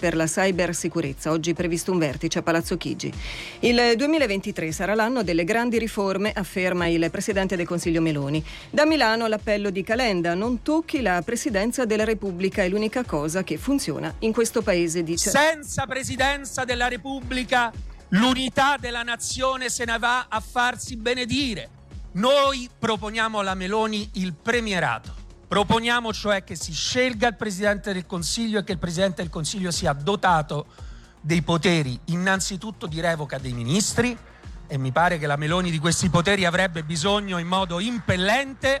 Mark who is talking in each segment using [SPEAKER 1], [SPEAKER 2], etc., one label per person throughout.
[SPEAKER 1] per la cybersicurezza. Oggi previsto un vertice a Palazzo Chigi. Il 2023 sarà l'anno delle grandi riforme, afferma il Presidente del Consiglio Meloni. Da Milano l'appello di Calenda, non tocchi la Presidenza della Repubblica, è l'unica cosa che funziona in questo Paese, dice.
[SPEAKER 2] Senza Presidenza della Repubblica l'unità della nazione se ne va a farsi benedire. Noi proponiamo alla Meloni il premierato Proponiamo cioè che si scelga il Presidente del Consiglio e che il Presidente del Consiglio sia dotato dei poteri innanzitutto di revoca dei ministri e mi pare che la Meloni di questi poteri avrebbe bisogno in modo impellente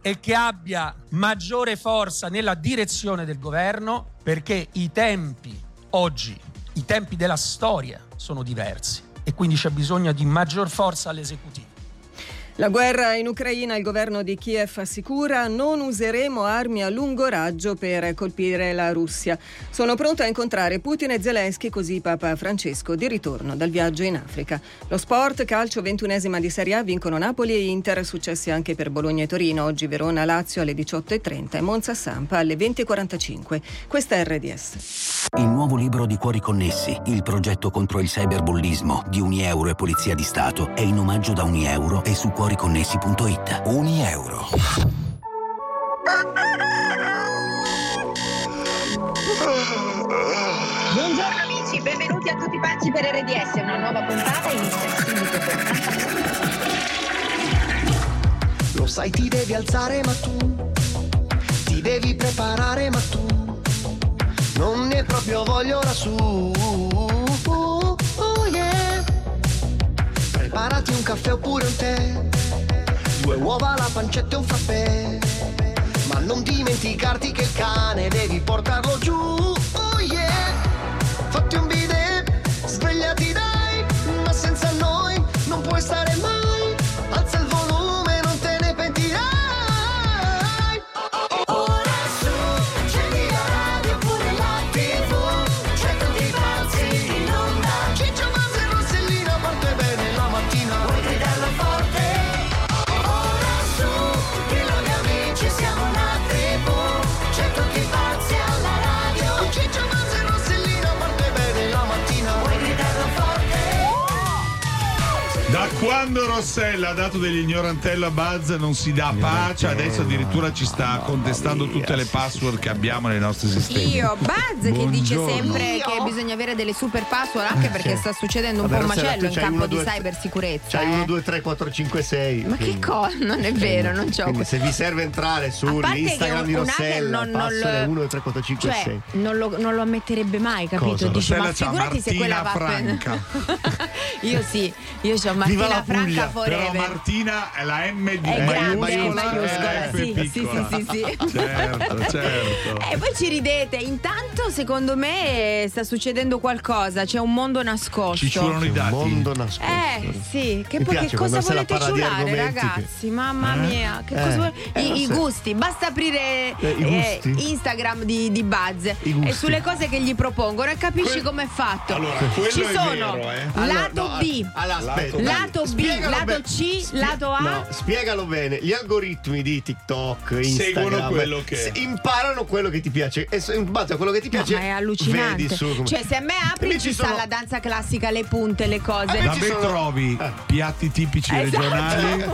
[SPEAKER 2] e che abbia maggiore forza nella direzione del governo perché i tempi oggi, i tempi della storia sono diversi e quindi c'è bisogno di maggior forza all'esecutivo.
[SPEAKER 1] La guerra in Ucraina, il governo di Kiev assicura non useremo armi a lungo raggio per colpire la Russia. Sono pronto a incontrare Putin e Zelensky, così Papa Francesco di ritorno dal viaggio in Africa. Lo sport, calcio, ventunesima di Serie A, vincono Napoli e Inter, successi anche per Bologna e Torino. Oggi Verona, Lazio alle 18.30 e Monza Sampa alle 20.45. Questa è RDS.
[SPEAKER 3] Il nuovo libro di Cuori Connessi, il progetto contro il cyberbullismo di Unieuro e Polizia di Stato, è in omaggio da Unieuro e su Cuori cuoriconnessi.it. Uni euro.
[SPEAKER 4] Buongiorno amici, benvenuti a tutti pazzi per RDS, una nuova puntata inizia subito
[SPEAKER 5] Lo sai ti devi alzare ma tu ti devi preparare ma tu non ne proprio voglio lassù. Oh yeah. Preparati un caffè oppure un tè Due uova, la pancetta e un frappè. Ma non dimenticarti che il cane devi portarlo giù. Oh yeah! Fatti un
[SPEAKER 6] quando Rossella ha dato dell'ignorantello a Buzz non si dà pace, adesso addirittura ci sta contestando tutte le password che abbiamo nei nostri sistemi.
[SPEAKER 7] Io, Buzz che dice sempre che bisogna avere delle super password anche perché sta succedendo un po' un macello in campo di cybersicurezza.
[SPEAKER 8] C'hai 1, 2, 3, 4, 5, 6.
[SPEAKER 7] Ma che cosa? Non è vero, non c'ho.
[SPEAKER 8] Quindi se vi serve entrare sull'Instagram di Rossella, non, password 1, 2, 3, 4, 5,
[SPEAKER 7] cioè,
[SPEAKER 8] 6.
[SPEAKER 7] Non lo, non lo ammetterebbe mai, capito?
[SPEAKER 6] Cosa?
[SPEAKER 7] Dice,
[SPEAKER 6] Rossella
[SPEAKER 7] ma figurati se quella va
[SPEAKER 6] Franca.
[SPEAKER 7] io sì, io ho Martina
[SPEAKER 6] la
[SPEAKER 7] Franca
[SPEAKER 6] Puglia,
[SPEAKER 7] forever.
[SPEAKER 6] Però Martina è la M di
[SPEAKER 7] è grande,
[SPEAKER 6] maiuscola,
[SPEAKER 7] maiuscola,
[SPEAKER 6] e la F
[SPEAKER 7] sì,
[SPEAKER 6] piccola.
[SPEAKER 7] sì, sì, sì, sì.
[SPEAKER 6] Certo, certo.
[SPEAKER 7] E poi ci ridete. Intanto, secondo me, sta succedendo qualcosa. C'è un mondo nascosto.
[SPEAKER 6] Ci ciulano i dati.
[SPEAKER 8] Un mondo nascosto.
[SPEAKER 7] Eh sì, che, poi,
[SPEAKER 8] piace
[SPEAKER 7] che cosa
[SPEAKER 8] la
[SPEAKER 7] volete ciulare, ragazzi? Mamma
[SPEAKER 6] Eh?
[SPEAKER 7] mia, che
[SPEAKER 8] Eh,
[SPEAKER 7] cosa vuole-
[SPEAKER 8] eh,
[SPEAKER 7] I, i gusti, basta aprire
[SPEAKER 8] Eh,
[SPEAKER 7] eh,
[SPEAKER 8] gusti?
[SPEAKER 7] Instagram di, di Buzz e sulle cose che gli propongono e capisci
[SPEAKER 6] Que-
[SPEAKER 7] come è fatto.
[SPEAKER 6] Allora,
[SPEAKER 7] Ci sono
[SPEAKER 6] vero, eh.
[SPEAKER 7] lato
[SPEAKER 8] Allora, no,
[SPEAKER 7] B,
[SPEAKER 8] allora, aspetta.
[SPEAKER 7] lato B,
[SPEAKER 8] Spiegalo
[SPEAKER 7] lato. C,
[SPEAKER 8] Spie-
[SPEAKER 7] lato A.
[SPEAKER 8] No, spiegalo bene. Gli algoritmi di TikTok, Instagram
[SPEAKER 6] Seguono quello che-
[SPEAKER 8] s- imparano quello che ti piace e in base a quello che ti
[SPEAKER 7] No,
[SPEAKER 8] piace
[SPEAKER 7] ma è allucinante.
[SPEAKER 8] vedi su come-
[SPEAKER 7] Cioè, se a me apri ci
[SPEAKER 8] ci
[SPEAKER 7] sta
[SPEAKER 8] sono-
[SPEAKER 7] la danza classica, le punte, le cose.
[SPEAKER 8] Eh,
[SPEAKER 6] Da
[SPEAKER 8] ci
[SPEAKER 6] me
[SPEAKER 8] sono-
[SPEAKER 6] trovi
[SPEAKER 8] Eh.
[SPEAKER 6] piatti tipici
[SPEAKER 7] Esatto.
[SPEAKER 6] regionali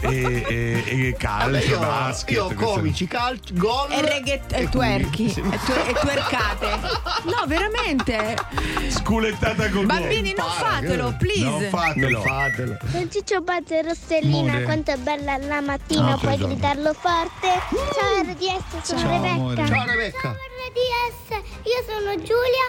[SPEAKER 6] e, e, e
[SPEAKER 8] Vabbè,
[SPEAKER 6] calcio,
[SPEAKER 8] io,
[SPEAKER 6] basket.
[SPEAKER 8] io comici, calcio, gol
[SPEAKER 7] E reggae e twerky
[SPEAKER 8] Sì.
[SPEAKER 7] e, twerkate. No, veramente.
[SPEAKER 6] Sculettata con
[SPEAKER 7] Bambini, non fatelo,
[SPEAKER 8] che-
[SPEAKER 7] please.
[SPEAKER 6] Non
[SPEAKER 8] Non
[SPEAKER 6] fatelo.
[SPEAKER 8] Fatelo.
[SPEAKER 9] Non Ciccio Bazzo e Rossellina,
[SPEAKER 6] Amore.
[SPEAKER 9] quanto è bella la mattina,
[SPEAKER 6] No,
[SPEAKER 9] puoi
[SPEAKER 6] tesoro.
[SPEAKER 9] gridarlo forte. Ciao RDS, sono
[SPEAKER 6] Ciao,
[SPEAKER 9] Rebecca.
[SPEAKER 6] amore.
[SPEAKER 8] Ciao Rebecca.
[SPEAKER 9] RDS, io sono Giulia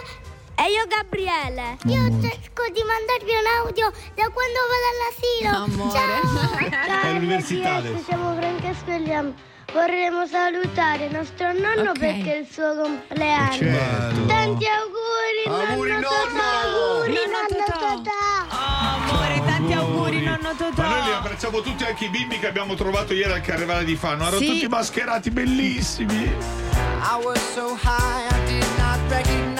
[SPEAKER 9] e io Gabriele. Io cerco di mandarvi un audio da quando vado all'asilo.
[SPEAKER 7] Amore.
[SPEAKER 9] Ciao. Ciao
[SPEAKER 8] All'università adesso.
[SPEAKER 9] siamo Francesco e Liam. Vorremmo salutare nostro nonno
[SPEAKER 7] Ok.
[SPEAKER 9] perché è il suo compleanno.
[SPEAKER 8] Certo.
[SPEAKER 9] Tanti auguri,
[SPEAKER 8] Auguri,
[SPEAKER 9] nonno
[SPEAKER 8] nonno!
[SPEAKER 9] Totò. Auguri,
[SPEAKER 7] Nonno
[SPEAKER 9] nonno.
[SPEAKER 7] Totò. Oh, amore, nonno.
[SPEAKER 6] Ma noi li abbracciamo tutti anche i bimbi che abbiamo trovato ieri al Carnevale di Fano. Erano
[SPEAKER 7] Sì.
[SPEAKER 6] tutti mascherati, bellissimi.
[SPEAKER 5] I was so high I did not recognize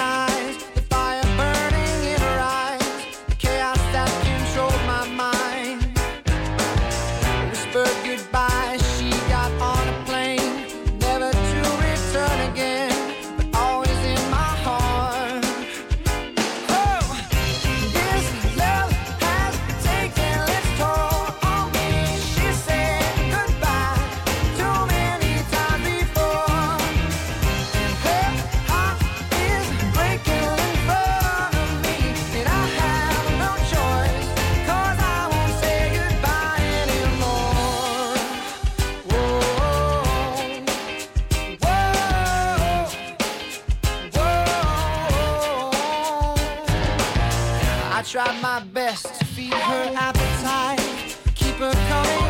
[SPEAKER 10] Tried my best to feed her appetite, keep her coming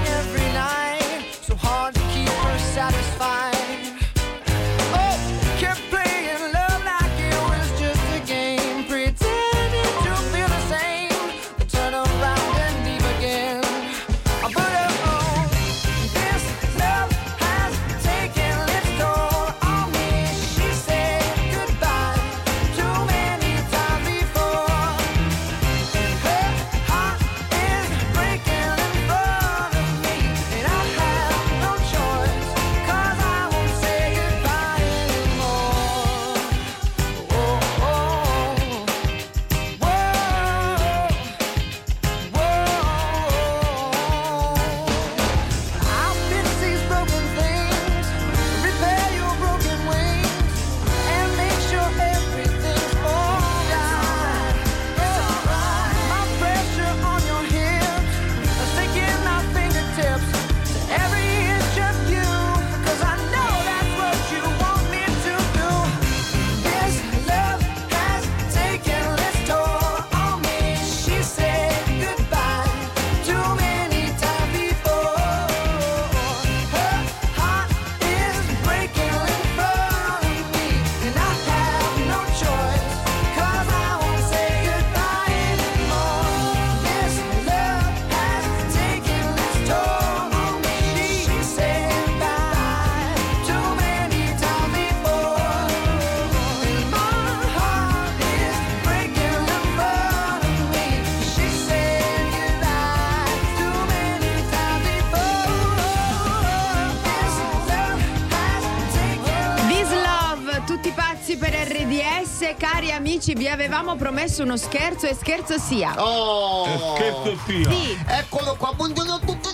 [SPEAKER 7] amici, vi avevamo promesso uno scherzo e scherzo sia.
[SPEAKER 8] Oh!
[SPEAKER 6] E scherzo sia.
[SPEAKER 7] Sì.
[SPEAKER 8] Eccolo qua, buongiorno a tutti.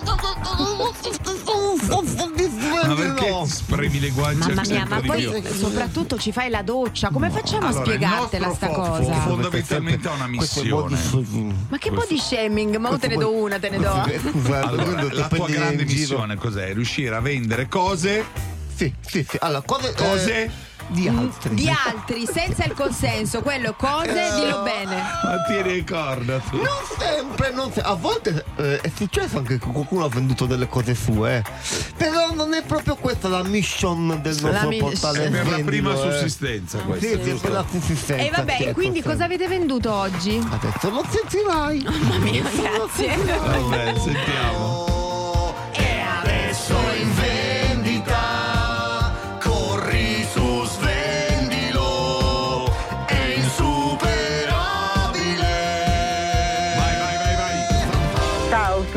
[SPEAKER 6] Ma perché spremi le guance
[SPEAKER 7] Mamma mia, ma poi soprattutto ci fai la doccia. Come facciamo
[SPEAKER 6] allora,
[SPEAKER 7] a spiegartela sta cosa?
[SPEAKER 6] Fondamentalmente ha una missione.
[SPEAKER 7] Ma che body shaming? Ma te ne do una, te ne do.
[SPEAKER 6] Allora, la tua grande missione cos'è? Riuscire a vendere cose.
[SPEAKER 8] Sì, sì, sì. Allora, cose.
[SPEAKER 6] Cose.
[SPEAKER 8] Eh di altri.
[SPEAKER 7] Di altri, senza il consenso, quello cose, dillo bene.
[SPEAKER 6] Ma corda tu.
[SPEAKER 8] Non sempre, non sempre. A volte eh, è successo anche che qualcuno ha venduto delle cose sue, eh. Però non è proprio questa la mission del nostro
[SPEAKER 6] la
[SPEAKER 8] portale.
[SPEAKER 6] È per la prima eh. sussistenza questa.
[SPEAKER 8] Sì, sì, per la sussistenza.
[SPEAKER 7] E vabbè, certo, quindi cosa avete venduto oggi?
[SPEAKER 8] Adesso lo sentirai.
[SPEAKER 7] Mamma mia, grazie.
[SPEAKER 6] Vabbè, sentiamo.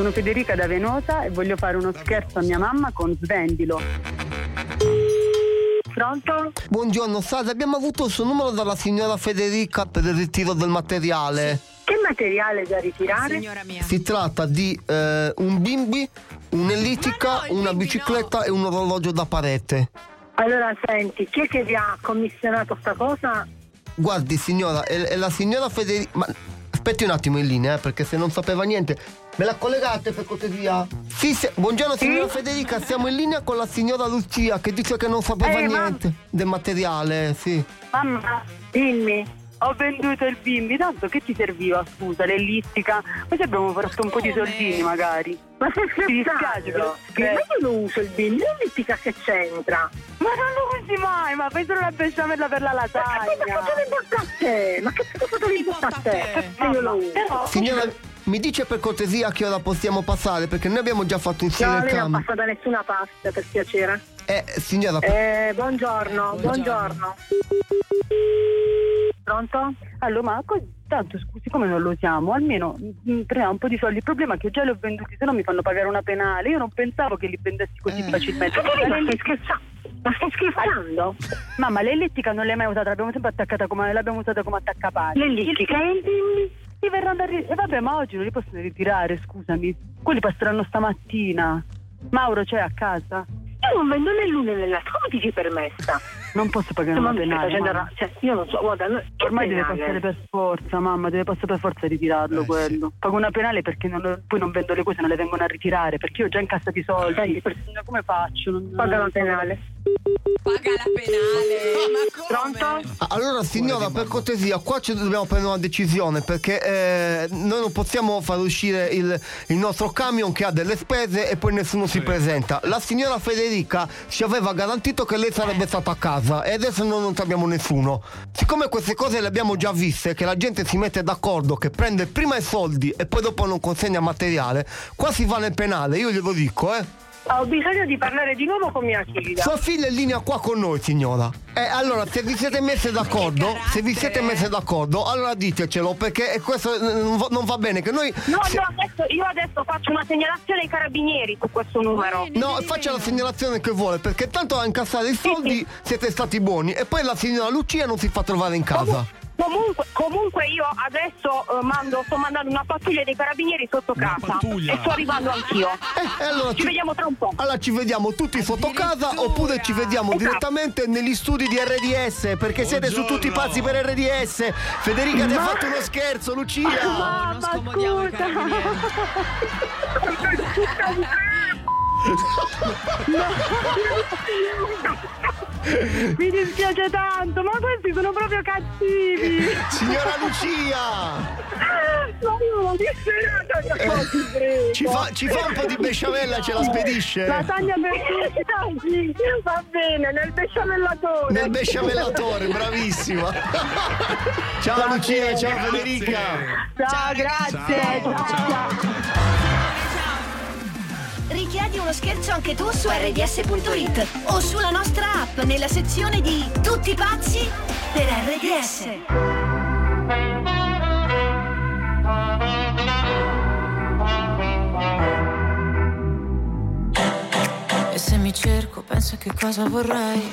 [SPEAKER 11] Sono Federica da Venosa e voglio fare uno scherzo a mia mamma con Svendilo. Pronto?
[SPEAKER 8] Buongiorno, Sara, abbiamo avuto il suo numero dalla signora Federica per il ritiro del materiale.
[SPEAKER 11] Che materiale da ritirare?
[SPEAKER 7] Signora mia.
[SPEAKER 8] Si tratta di eh, un bimbi, un'ellitica,
[SPEAKER 7] no,
[SPEAKER 8] una bicicletta no. e un orologio da parete.
[SPEAKER 11] Allora, senti, chi è che vi ha commissionato sta cosa?
[SPEAKER 8] Guardi, signora, è, è la signora Federica. Ma aspetti un attimo in linea, eh, perché se non sapeva niente. Me la collegate per cortesia? Sì, sì. buongiorno signora sì? Federica, siamo in linea con la signora Lucia che dice che non sapeva eh, niente mam- del materiale, sì.
[SPEAKER 11] Mamma, dimmi. Ho venduto il bimbi, tanto che ti serviva, scusa, l'ellistica? Poi abbiamo fatto un po' di soldini magari. Ma sei scherzato? Che... Ma io lo uso il bimbi, l'ellistica che c'entra? Ma non lo usi mai, ma fai solo la besciamella per la lasagna. Ma che cosa importa a te? Ma che cosa importa a te? Io lo uso.
[SPEAKER 8] Signora... Mi dice per cortesia a che ora possiamo passare perché noi abbiamo già fatto insieme
[SPEAKER 11] no,
[SPEAKER 8] il cambio.
[SPEAKER 11] No, non passa da nessuna parte per piacere.
[SPEAKER 8] Eh, signora.
[SPEAKER 11] Eh, buongiorno, buongiorno. buongiorno. Pronto? Allora, ma tanto scusi, come non lo usiamo? Almeno prendiamo un po' di soldi. Il problema è che già li ho venduti, se no mi fanno pagare una penale. Io non pensavo che li vendessi così eh. facilmente. Ma stai scherzando? Ma stai scherzando? Mamma, l'ellittica non l'hai mai usata, l'abbiamo sempre attaccata come l'abbiamo usata come attaccapari. L'ellittica è il ti verranno a ri- E vabbè, ma oggi non li possono ritirare, scusami. Quelli passeranno stamattina. Mauro c'è a casa? Io non vendo né l'una né l'altra, come ti sei permessa? Non posso pagare una penale. Ma... Cioè, io non so, guarda, ormai deve passare per forza, mamma, deve passare per forza a ritirarlo eh, quello. Sì. Pago una penale perché non, poi non vendo le cose, non le vengono a ritirare, perché io ho già incassato i soldi. Senti, per... come faccio? Non, Paga la penale.
[SPEAKER 7] Paga la penale. Ma come?
[SPEAKER 8] Ah, Allora signora, per cortesia, qua ci dobbiamo prendere una decisione perché eh, noi non possiamo far uscire il, il nostro camion che ha delle spese e poi nessuno si presenta. La signora Federica ci aveva garantito che lei sarebbe stata a casa e adesso noi non abbiamo nessuno. Siccome queste cose le abbiamo già viste, che la gente si mette d'accordo, che prende prima i soldi e poi dopo non consegna materiale, qua si va nel penale, io glielo dico, eh.
[SPEAKER 11] Ho bisogno di parlare di nuovo con mia figlia.
[SPEAKER 8] Sua figlia è in linea qua con noi, signora. Eh, allora, se vi siete messe d'accordo, se vi siete messe d'accordo, allora ditecelo, perché questo eh, non va, bene, che noi...
[SPEAKER 11] No,
[SPEAKER 8] se-
[SPEAKER 11] no, adesso, io adesso faccio una segnalazione ai carabinieri su questo numero.
[SPEAKER 8] No, faccia la segnalazione che vuole, perché tanto a incassare i soldi siete stati buoni e poi la signora Lucia non si fa trovare in casa.
[SPEAKER 11] Comunque, comunque io adesso eh, mando, sto mandando una pattuglia dei carabinieri sotto casa
[SPEAKER 8] pattuglia?
[SPEAKER 11] e sto arrivando anch'io.
[SPEAKER 8] Eh, allora
[SPEAKER 11] ci, vediamo tra un po'.
[SPEAKER 8] Allora ci vediamo tutti sotto casa oppure ci vediamo
[SPEAKER 11] Esatto.
[SPEAKER 8] direttamente negli studi di RDS perché siete su tutti i pazzi per RDS. Federica ti ha fatto uno scherzo, Lucia.
[SPEAKER 11] Ah, ma scusa. Mi dispiace tanto, ma questi sono proprio cattivi.
[SPEAKER 8] Signora Lucia!
[SPEAKER 11] Ma io l'ho disperata, ti prego.
[SPEAKER 8] Eh, Ci fa, ci fa un po' di besciamella, ce la spedisce.
[SPEAKER 11] Lasagna per tutti, va bene, nel besciamellatore.
[SPEAKER 8] Nel besciamellatore, bravissima. Ciao Lucia, ciao Federica.
[SPEAKER 11] Ciao, grazie. ciao.
[SPEAKER 12] Richiedi uno scherzo anche tu su rds.it o sulla nostra app nella sezione di Tutti pazzi per RDS.
[SPEAKER 13] E se mi cerco, penso a che cosa vorrei.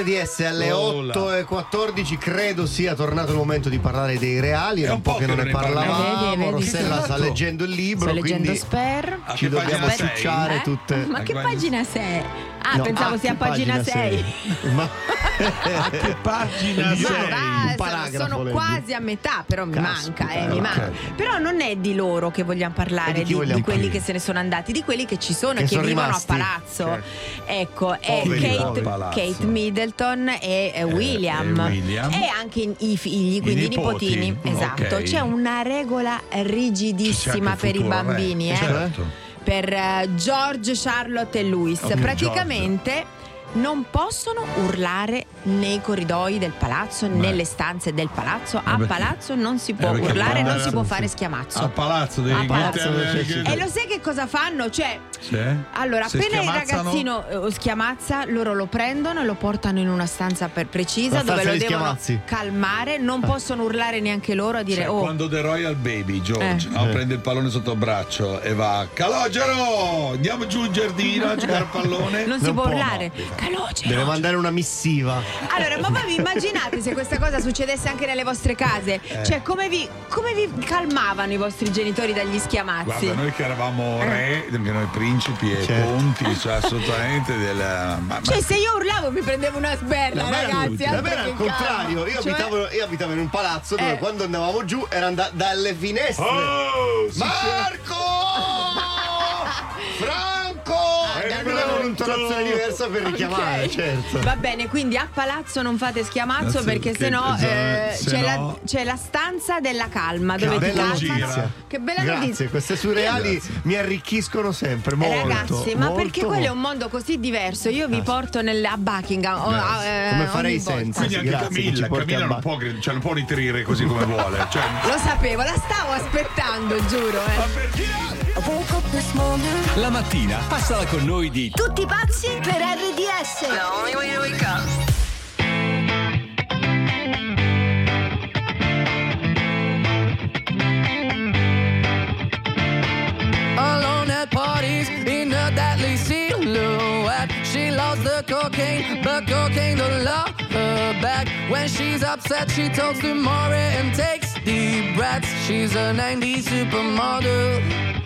[SPEAKER 8] RDS alle
[SPEAKER 6] Hola.
[SPEAKER 8] 8 e 14 credo sia tornato il momento di parlare dei reali, è un, po' che non ne parlavamo,
[SPEAKER 7] Vedi, vedi,
[SPEAKER 8] Rossella sta leggendo il libro,
[SPEAKER 7] Sto leggendo
[SPEAKER 8] quindi
[SPEAKER 7] Sper.
[SPEAKER 8] Ci dobbiamo succiare
[SPEAKER 7] Eh?
[SPEAKER 8] tutte.
[SPEAKER 7] Ma che pagina sei? Ah,
[SPEAKER 8] No,
[SPEAKER 7] pensavo sia a pagina 6.
[SPEAKER 8] sei? Ma
[SPEAKER 6] A che pagina
[SPEAKER 8] Ma
[SPEAKER 6] sei?
[SPEAKER 7] va,
[SPEAKER 8] Un paragrafo
[SPEAKER 7] sono
[SPEAKER 8] leggi.
[SPEAKER 7] quasi a metà, però mi
[SPEAKER 8] Caspita,
[SPEAKER 7] manca, eh, mi manca. Però non è di loro che vogliamo parlare,
[SPEAKER 8] di
[SPEAKER 7] di,
[SPEAKER 8] vogliamo
[SPEAKER 7] di quelli che se ne sono andati, di quelli che ci sono
[SPEAKER 8] Che
[SPEAKER 7] e che vivono
[SPEAKER 8] rimasti.
[SPEAKER 7] a palazzo. Ecco, è Kate. Kate Kate Middleton e eh, William.
[SPEAKER 6] e William.
[SPEAKER 7] E anche i- i figli, quindi i
[SPEAKER 6] nipoti.
[SPEAKER 7] nipotini. Esatto.
[SPEAKER 6] Ok.
[SPEAKER 7] C'è una regola rigidissima per i
[SPEAKER 6] futuro
[SPEAKER 7] bambini, eh.
[SPEAKER 6] Certo.
[SPEAKER 7] Per eh, George, Charlotte e Louis.
[SPEAKER 6] Ok,
[SPEAKER 7] Praticamente. Non possono urlare nei corridoi del palazzo, nelle stanze del palazzo. A
[SPEAKER 6] perché-
[SPEAKER 7] palazzo non si può
[SPEAKER 6] Eh,
[SPEAKER 7] urlare, non si può fare schiamazzo.
[SPEAKER 6] A palazzo
[SPEAKER 7] A
[SPEAKER 6] devi
[SPEAKER 7] palazzo.
[SPEAKER 6] Inghilterra-
[SPEAKER 7] E lo sai che cosa fanno? Cioè,
[SPEAKER 6] Sì.
[SPEAKER 7] allora,
[SPEAKER 6] Se
[SPEAKER 7] appena il ragazzino eh, schiamazza, loro lo prendono e lo portano in una stanza per precisa
[SPEAKER 8] stanza
[SPEAKER 7] dove lo devono
[SPEAKER 8] schiamazzi.
[SPEAKER 7] calmare. Non possono urlare neanche loro a dire:
[SPEAKER 6] Cioè,
[SPEAKER 7] Oh,
[SPEAKER 6] quando The Royal Baby, George,
[SPEAKER 7] Eh.
[SPEAKER 6] no, prende il pallone sotto il braccio e va Calogero! Andiamo giù in giardino a giocare a pallone.
[SPEAKER 7] non si può urlare. Calogero.
[SPEAKER 8] Deve mandare una missiva.
[SPEAKER 7] Allora, ma voi vi immaginate se questa cosa succedesse anche nelle vostre case?
[SPEAKER 6] Eh.
[SPEAKER 7] Cioè, come vi, come vi calmavano i vostri genitori dagli schiamazzi?
[SPEAKER 6] Guarda, noi che eravamo
[SPEAKER 7] Eh.
[SPEAKER 6] re, perché noi principi e
[SPEAKER 8] Certo.
[SPEAKER 6] conti, cioè assolutamente del. Ma, ma-
[SPEAKER 7] Cioè, se io urlavo mi prendevo una sberla,
[SPEAKER 8] era-
[SPEAKER 7] ragazzi.
[SPEAKER 8] da
[SPEAKER 7] altro
[SPEAKER 8] me era
[SPEAKER 7] che
[SPEAKER 8] al contrario, io,
[SPEAKER 7] Cioè-
[SPEAKER 8] abitavo, io abitavo in un palazzo dove
[SPEAKER 7] Eh.
[SPEAKER 8] quando andavamo giù erano da- dalle finestre.
[SPEAKER 6] Oh,
[SPEAKER 8] Marco! Franco!
[SPEAKER 6] Pronto!
[SPEAKER 8] un'intonazione diversa per richiamare,
[SPEAKER 7] Ok.
[SPEAKER 8] certo.
[SPEAKER 7] Va bene, quindi a palazzo non fate schiamazzo
[SPEAKER 6] Adesso
[SPEAKER 7] perché
[SPEAKER 6] che-
[SPEAKER 7] sennò
[SPEAKER 6] esatto,
[SPEAKER 7] eh,
[SPEAKER 6] se
[SPEAKER 7] c'è,
[SPEAKER 6] no-
[SPEAKER 7] la, c'è la stanza della calma
[SPEAKER 8] Che
[SPEAKER 7] dove ti
[SPEAKER 8] bella
[SPEAKER 7] calmano.
[SPEAKER 8] notizia.
[SPEAKER 7] Che bella
[SPEAKER 8] Grazie,
[SPEAKER 7] notizia.
[SPEAKER 8] queste surreali mi arricchiscono sempre molto.
[SPEAKER 7] Ragazzi, ma
[SPEAKER 8] molto,
[SPEAKER 7] perché quello è
[SPEAKER 8] molto.
[SPEAKER 7] un mondo così diverso? Io vi porto nel, a Buckingham. o- a- eh,
[SPEAKER 8] Come farei senza?
[SPEAKER 6] Quindi anche
[SPEAKER 8] Grazie, che
[SPEAKER 6] Camilla, Camilla non può, cioè, non può ritrire così come vuole. Cioè,
[SPEAKER 7] Lo sapevo, la stavo aspettando, giuro. eh.
[SPEAKER 14] La mattina passala con noi di
[SPEAKER 12] Tutti pazzi per RDS.
[SPEAKER 15] Alone at parties in a deadly silhouette. She loves the cocaine, but cocaine don't love her back. When she's upset, she talks to Maury and takes deep breaths. She's a 90s supermodel.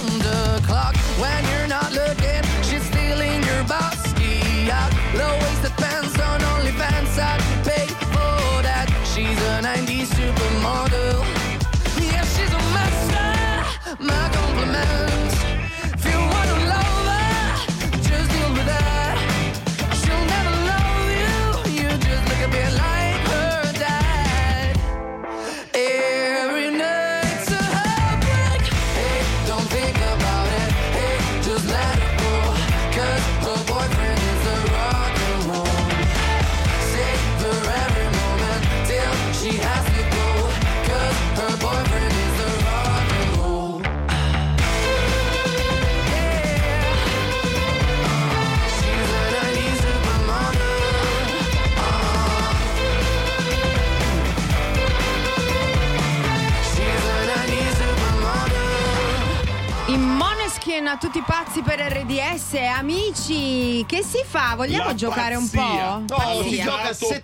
[SPEAKER 7] che si fa? Vogliamo
[SPEAKER 8] La
[SPEAKER 7] giocare
[SPEAKER 8] pazzia.
[SPEAKER 7] un po'?
[SPEAKER 8] No, si
[SPEAKER 7] Pazzia.
[SPEAKER 8] gioca se,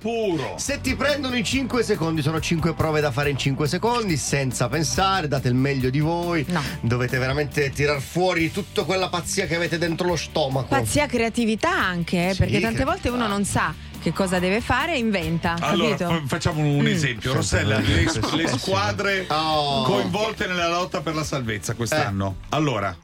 [SPEAKER 8] se ti prendono in 5 secondi, sono 5 prove da fare in 5 secondi, senza pensare, date il meglio di voi. Dovete veramente tirar fuori tutta quella pazzia che avete dentro lo stomaco.
[SPEAKER 7] Pazzia creatività anche, eh,
[SPEAKER 8] Sì,
[SPEAKER 7] perché tante volte uno non sa che cosa deve fare e inventa,
[SPEAKER 6] Allora,
[SPEAKER 7] capito?
[SPEAKER 6] fa- facciamo un
[SPEAKER 7] Mm.
[SPEAKER 6] esempio. Rossella, le, le squadre
[SPEAKER 8] Oh.
[SPEAKER 6] coinvolte nella lotta per la salvezza quest'anno. Allora,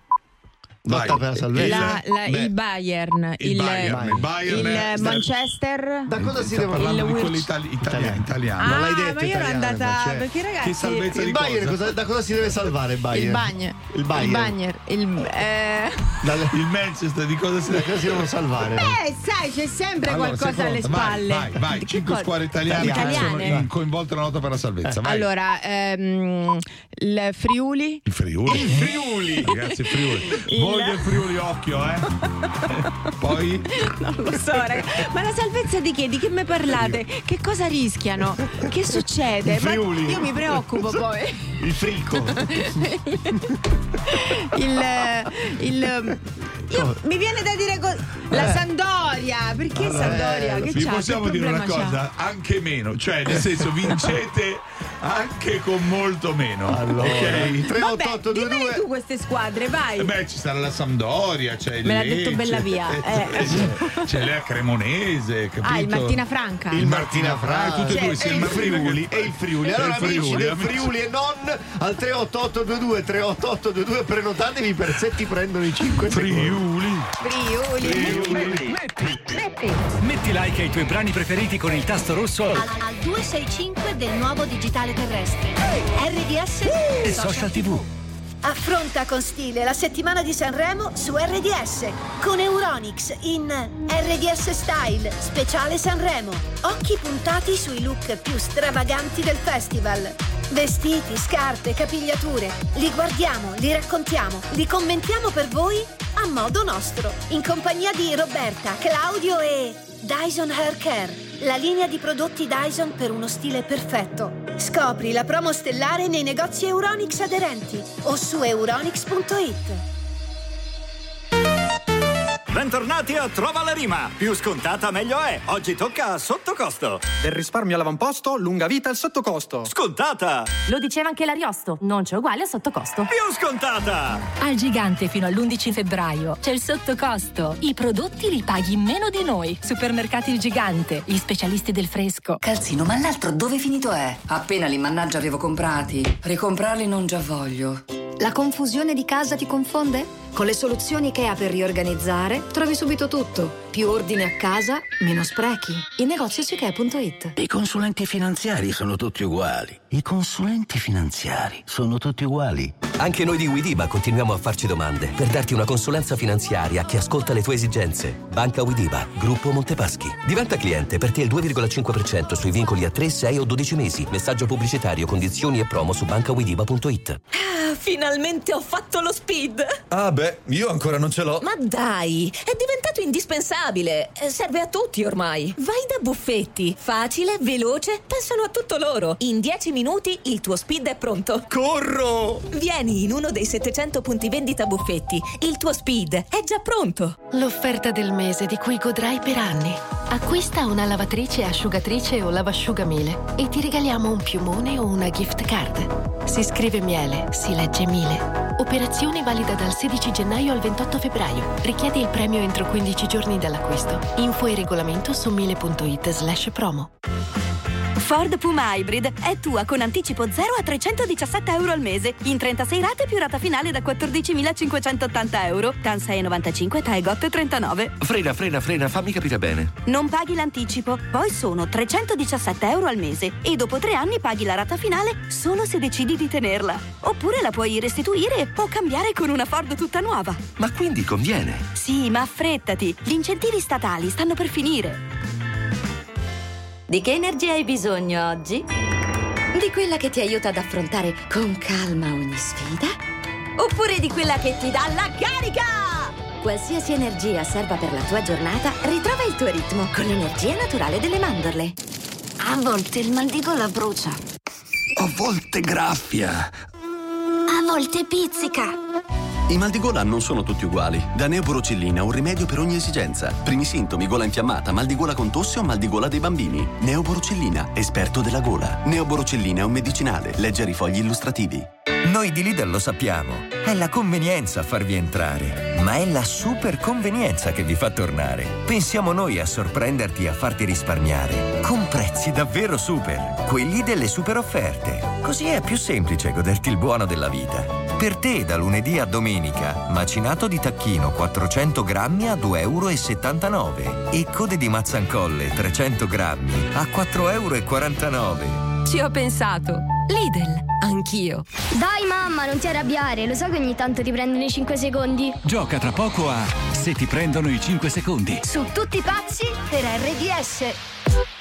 [SPEAKER 8] Lotta per la salvezza.
[SPEAKER 7] Il Bayern, il,
[SPEAKER 6] Bayern, il Bayern
[SPEAKER 7] il Manchester.
[SPEAKER 8] Da cosa si deve
[SPEAKER 6] parlando
[SPEAKER 7] Il
[SPEAKER 6] di
[SPEAKER 7] Will-
[SPEAKER 6] quello itali- italiano. italiano.
[SPEAKER 7] Ah,
[SPEAKER 8] Non l'hai detto
[SPEAKER 7] ma io ero andata
[SPEAKER 8] cioè.
[SPEAKER 7] perché ragazzi
[SPEAKER 6] Che salvezza
[SPEAKER 8] Il
[SPEAKER 6] di
[SPEAKER 8] Bayern,
[SPEAKER 6] cosa?
[SPEAKER 8] cosa- da cosa si deve salvare il Bayern?
[SPEAKER 7] il Bagn.
[SPEAKER 8] Il Bayern.
[SPEAKER 7] Il Bagner. Il, eh...
[SPEAKER 8] Dalle-
[SPEAKER 6] Il Manchester di cosa si
[SPEAKER 8] da cosa si devono salvare?
[SPEAKER 7] Eh, sai, c'è sempre
[SPEAKER 6] Allora,
[SPEAKER 7] qualcosa alle?
[SPEAKER 6] Vai,
[SPEAKER 7] spalle.
[SPEAKER 6] Vai, vai,
[SPEAKER 7] Che
[SPEAKER 6] cinque squadre italiane, che sono
[SPEAKER 7] Italiane.
[SPEAKER 6] in- coinvolte nella lotta per la salvezza. Vai.
[SPEAKER 7] Allora, ehm, il Friuli.
[SPEAKER 6] Il Friuli. Il Friuli. Ragazzi, il Friuli.
[SPEAKER 7] Il-
[SPEAKER 6] Voi del Friuli, occhio, eh. Poi
[SPEAKER 7] Non lo so, raga. Ma la salvezza di che? Di che mi parlate? Che cosa rischiano? Che succede? Ma
[SPEAKER 8] Friuli.
[SPEAKER 7] io mi preoccupo poi.
[SPEAKER 8] Il fricco.
[SPEAKER 7] Il. il io, mi viene da dire co- la
[SPEAKER 6] Eh.
[SPEAKER 7] Sandoria. Perché Sandoria? Che
[SPEAKER 6] vi possiamo dire una cosa,
[SPEAKER 7] c'ha?
[SPEAKER 6] anche meno, cioè nel senso vincete anche con molto meno.
[SPEAKER 8] Allora,
[SPEAKER 6] ok?
[SPEAKER 7] Vabbè,
[SPEAKER 8] 38822
[SPEAKER 7] dimmene tu queste squadre, vai.
[SPEAKER 6] Eh Beh, ci sarà la Sampdoria, c'è il
[SPEAKER 7] Me l'ha
[SPEAKER 6] Lecce,
[SPEAKER 7] detto bella via, eh.
[SPEAKER 6] c'è, c'è la Cremonese, capito?
[SPEAKER 7] Ah, il Martina Franca.
[SPEAKER 8] il Martina Franca
[SPEAKER 6] tutte e due,
[SPEAKER 8] e il
[SPEAKER 6] il Martina
[SPEAKER 8] Friuli e il Friuli
[SPEAKER 6] e
[SPEAKER 8] allora
[SPEAKER 6] il
[SPEAKER 8] amici
[SPEAKER 6] Friuli,
[SPEAKER 8] del
[SPEAKER 6] amici.
[SPEAKER 8] Friuli e non al 38822 38822 prenotatevi per se ti prendono i 5
[SPEAKER 6] Friuli.
[SPEAKER 7] Friuli.
[SPEAKER 14] Metti like ai tuoi brani preferiti con il tasto rosso
[SPEAKER 12] Al, al 265 del nuovo digitale terrestre. RDS
[SPEAKER 14] e social tv.
[SPEAKER 12] Affronta con stile la settimana di Sanremo su RDS con Euronix in RDS Style speciale Sanremo. Occhi puntati sui look più stravaganti del festival. Vestiti, scarpe, capigliature. Li guardiamo, li raccontiamo, li commentiamo per voi a modo nostro. In compagnia di Roberta, Claudio e Dyson Hair Care. La linea di prodotti Dyson per uno stile perfetto. Scopri la promo stellare nei negozi Euronix aderenti o su euronix.it.
[SPEAKER 16] Bentornati a Trova la Rima. Più scontata meglio è. Oggi tocca a sotto costo.
[SPEAKER 17] Del risparmio all'avamposto, lunga vita al sottocosto.
[SPEAKER 16] Scontata!
[SPEAKER 18] Lo diceva anche l'Ariosto, non c'è uguale a sottocosto.
[SPEAKER 16] Più scontata!
[SPEAKER 18] Al gigante fino all'11 febbraio c'è il sottocosto. I prodotti li paghi meno di noi. Supermercati Il Gigante, gli specialisti del fresco.
[SPEAKER 19] Calzino, ma l'altro dove finito è? Appena li mannaggia avevo comprati. Ricomprarli non già voglio.
[SPEAKER 20] La confusione di casa ti confonde? Con le soluzioni IKEA per riorganizzare trovi subito tutto. Più ordine a casa, meno sprechi. I negozi su IKEA.it.
[SPEAKER 3] I consulenti finanziari sono tutti uguali. I consulenti finanziari sono tutti uguali.
[SPEAKER 21] Anche noi di Widiba continuiamo a farci domande per darti una consulenza finanziaria che ascolta le tue esigenze. Banca Widiba, gruppo Montepaschi. Diventa cliente per te il 2,5% sui vincoli a 3, 6 o 12 mesi. Messaggio pubblicitario, condizioni e promo su bancawidiba.it.
[SPEAKER 22] Ah, finalmente ho fatto lo speed!
[SPEAKER 23] Ah beh, io ancora non ce l'ho.
[SPEAKER 22] Ma dai, è diventato indispensabile. Eh, Serve a tutti ormai. Vai da Buffetti. Facile, veloce, pensano a tutto loro. In 10 minuti il tuo speed è pronto.
[SPEAKER 23] Corro!
[SPEAKER 22] Vieni in uno dei 700 punti vendita Buffetti. Il tuo speed è già pronto.
[SPEAKER 20] L'offerta del mese di cui godrai per anni. Acquista una lavatrice, asciugatrice o lavasciugamile e ti regaliamo un piumone o una gift card. Si scrive miele, si legge mile. Operazione valida dal 16 gennaio al 28 febbraio. Richiedi il premio entro 15 giorni dall'acquisto. Info e regolamento su mile.it slash promo.
[SPEAKER 24] Ford Puma Hybrid è tua con anticipo 0 a 317 euro al mese, in 36 rate più rata finale da 14.580 euro, TAN 6,95 TAE GOT 39.
[SPEAKER 25] Frena, frena, frena, fammi capire bene.
[SPEAKER 24] Non paghi l'anticipo, poi sono 317 euro al mese e dopo tre anni paghi la rata finale solo se decidi di tenerla. Oppure la puoi restituire o cambiare con una Ford tutta nuova.
[SPEAKER 25] Ma quindi conviene.
[SPEAKER 24] Sì, ma affrettati, gli incentivi statali stanno per finire.
[SPEAKER 26] Di che energia hai bisogno oggi? Di quella che ti aiuta ad affrontare con calma ogni sfida? Oppure di quella che ti dà la carica? Qualsiasi energia serva per la tua giornata, ritrova il tuo ritmo con l'energia naturale delle mandorle.
[SPEAKER 20] A volte il mal di gola brucia.
[SPEAKER 25] A volte graffia.
[SPEAKER 20] A volte pizzica.
[SPEAKER 27] I mal di gola non sono tutti uguali. Da Neoborocillina un rimedio per ogni esigenza. Primi sintomi, gola infiammata, mal di gola con tosse o mal di gola dei bambini. Neoborocillina, esperto della gola. Neoborocillina è un medicinale. Leggere i fogli illustrativi.
[SPEAKER 28] Noi di Lidl lo sappiamo. È la convenienza a farvi entrare, ma è la super convenienza che vi fa tornare. Pensiamo noi a sorprenderti e a farti risparmiare. Con prezzi davvero super, quelli delle super offerte. Così è più semplice goderti il buono della vita. Per te da lunedì a domenica, macinato di tacchino 400 grammi a 2,79 euro e code di mazzancolle 300 grammi a 4,49 euro.
[SPEAKER 18] Ci ho pensato. Lidl, anch'io.
[SPEAKER 29] Dai mamma, non ti arrabbiare, lo so che ogni tanto ti prendono i 5 secondi.
[SPEAKER 14] Gioca tra poco a Se ti prendono i 5 secondi.
[SPEAKER 29] Su tutti i pazzi per RDS.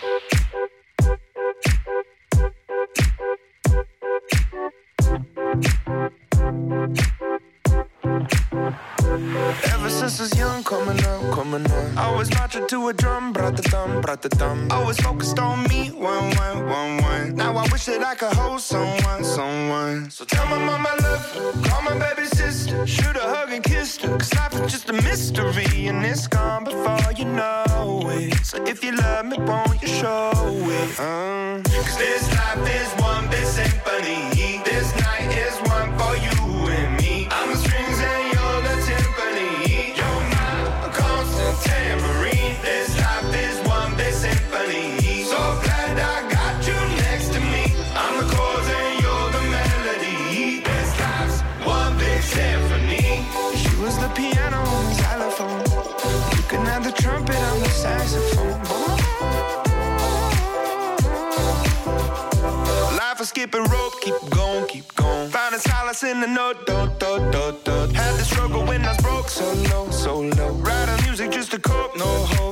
[SPEAKER 30] Was marching to a drum, the thumb. Always focused on me, one, one, one, one. Now I wish that I could hold someone, someone. So tell my mama love call my baby sister, shoot a hug and kiss her. Cause life is just a mystery, and it's gone before you know it. So if you love me, won't you show it? Uh. Cause this life is one big symphony. This night is one for you piano and the xylophone. You can have the trumpet, I'm the saxophone. Life is skipping rope, keep going, keep going. Finding solace in the note, do, do, do, do. Had the struggle when I was broke, so low, so low. Writing music just to cope, no hope.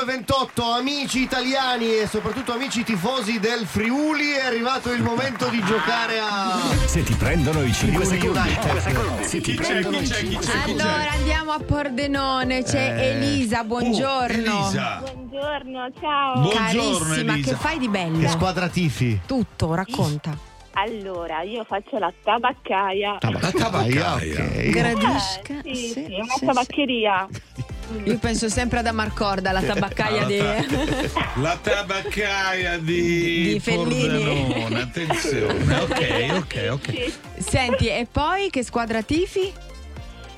[SPEAKER 8] Alle 8.28 amici italiani e soprattutto amici tifosi del Friuli è arrivato il momento di giocare a
[SPEAKER 14] Se ti prendono i 5
[SPEAKER 8] Friuli
[SPEAKER 14] secondi.
[SPEAKER 8] United.
[SPEAKER 14] Se ti
[SPEAKER 6] Chi c'è,
[SPEAKER 14] prendono
[SPEAKER 6] chi
[SPEAKER 14] i
[SPEAKER 6] c'è,
[SPEAKER 14] 5
[SPEAKER 6] chi c'è, chi
[SPEAKER 14] secondi.
[SPEAKER 7] Allora andiamo a Pordenone, c'è
[SPEAKER 6] Eh.
[SPEAKER 7] Elisa, buongiorno.
[SPEAKER 6] Oh, Elisa.
[SPEAKER 31] Buongiorno, ciao.
[SPEAKER 6] Buongiorno,
[SPEAKER 7] Carissima,
[SPEAKER 6] Elisa.
[SPEAKER 7] che fai di bello?
[SPEAKER 8] Che squadra tifi?
[SPEAKER 7] Tutto, racconta.
[SPEAKER 31] Allora, io faccio la tabaccaia.
[SPEAKER 8] La tabaccaia, ok.
[SPEAKER 7] Gradisca.
[SPEAKER 31] Eh, sì, sì, è una tabaccheria.
[SPEAKER 7] Io penso sempre ad Amarcorda, la tabaccaia
[SPEAKER 6] Ah,
[SPEAKER 7] di...
[SPEAKER 6] La tabaccaia di,
[SPEAKER 7] Di Fellini.
[SPEAKER 6] Pordenone, attenzione. Ok, ok, ok.
[SPEAKER 7] Senti, e poi che squadra tifi?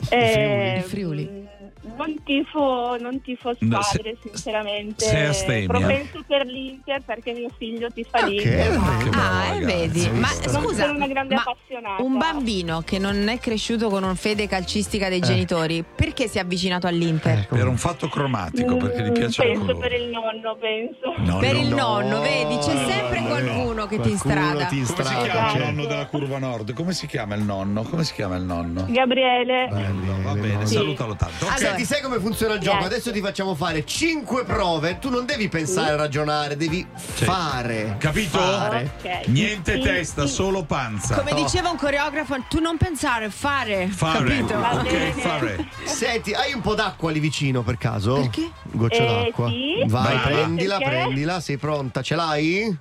[SPEAKER 31] Eh,
[SPEAKER 7] Il Friuli.
[SPEAKER 31] Non tifo, non tifo
[SPEAKER 6] No,
[SPEAKER 31] squadre, sinceramente.
[SPEAKER 6] sei astemia.
[SPEAKER 31] Propenso per l'Inter perché mio figlio tifa
[SPEAKER 6] Che
[SPEAKER 31] l'Inter.
[SPEAKER 7] Ah, eh,
[SPEAKER 6] ragazzi,
[SPEAKER 7] vedi.
[SPEAKER 6] hai
[SPEAKER 7] Ma
[SPEAKER 6] visto?
[SPEAKER 31] Non
[SPEAKER 7] scusa,
[SPEAKER 31] sono una grande
[SPEAKER 7] ma
[SPEAKER 31] appassionata.
[SPEAKER 7] un bambino che non è cresciuto con un fede calcistica dei
[SPEAKER 6] Eh.
[SPEAKER 7] genitori, perché si è avvicinato all'Inter?
[SPEAKER 6] Per un fatto cromatico, perché gli piace la
[SPEAKER 31] Penso
[SPEAKER 6] colore.
[SPEAKER 31] per il nonno, penso.
[SPEAKER 6] No,
[SPEAKER 7] per
[SPEAKER 6] no,
[SPEAKER 7] il
[SPEAKER 6] no.
[SPEAKER 7] nonno, vedi, c'è sempre qualcuno che ti instrada.
[SPEAKER 6] Come si chiama il nonno della curva nord? Come si chiama il nonno? Come si chiama il nonno?
[SPEAKER 31] Gabriele.
[SPEAKER 6] Bello, va bene,
[SPEAKER 31] Sì.
[SPEAKER 6] salutalo tanto. Ok.
[SPEAKER 8] Senti, sai come funziona il gioco?
[SPEAKER 31] Yes.
[SPEAKER 8] Adesso ti facciamo fare 5 prove. Tu non devi pensare, ragionare, devi fare.
[SPEAKER 6] Capito?
[SPEAKER 8] Fare.
[SPEAKER 31] Ok.
[SPEAKER 6] Niente
[SPEAKER 31] Sì,
[SPEAKER 6] testa,
[SPEAKER 31] sì.
[SPEAKER 6] solo panza.
[SPEAKER 7] Come diceva un coreografo, tu non pensare, fare.
[SPEAKER 6] Fare.
[SPEAKER 7] Capito?
[SPEAKER 31] Va
[SPEAKER 6] Ok,
[SPEAKER 31] bene.
[SPEAKER 6] fare.
[SPEAKER 8] Senti, hai un po' d'acqua lì vicino per caso?
[SPEAKER 7] Perché?
[SPEAKER 8] Goccia
[SPEAKER 31] Eh,
[SPEAKER 8] d'acqua.
[SPEAKER 31] sì.
[SPEAKER 8] Vai,
[SPEAKER 6] Brava.
[SPEAKER 8] prendila,
[SPEAKER 31] Perché?
[SPEAKER 8] prendila. Sei pronta? Ce l'hai?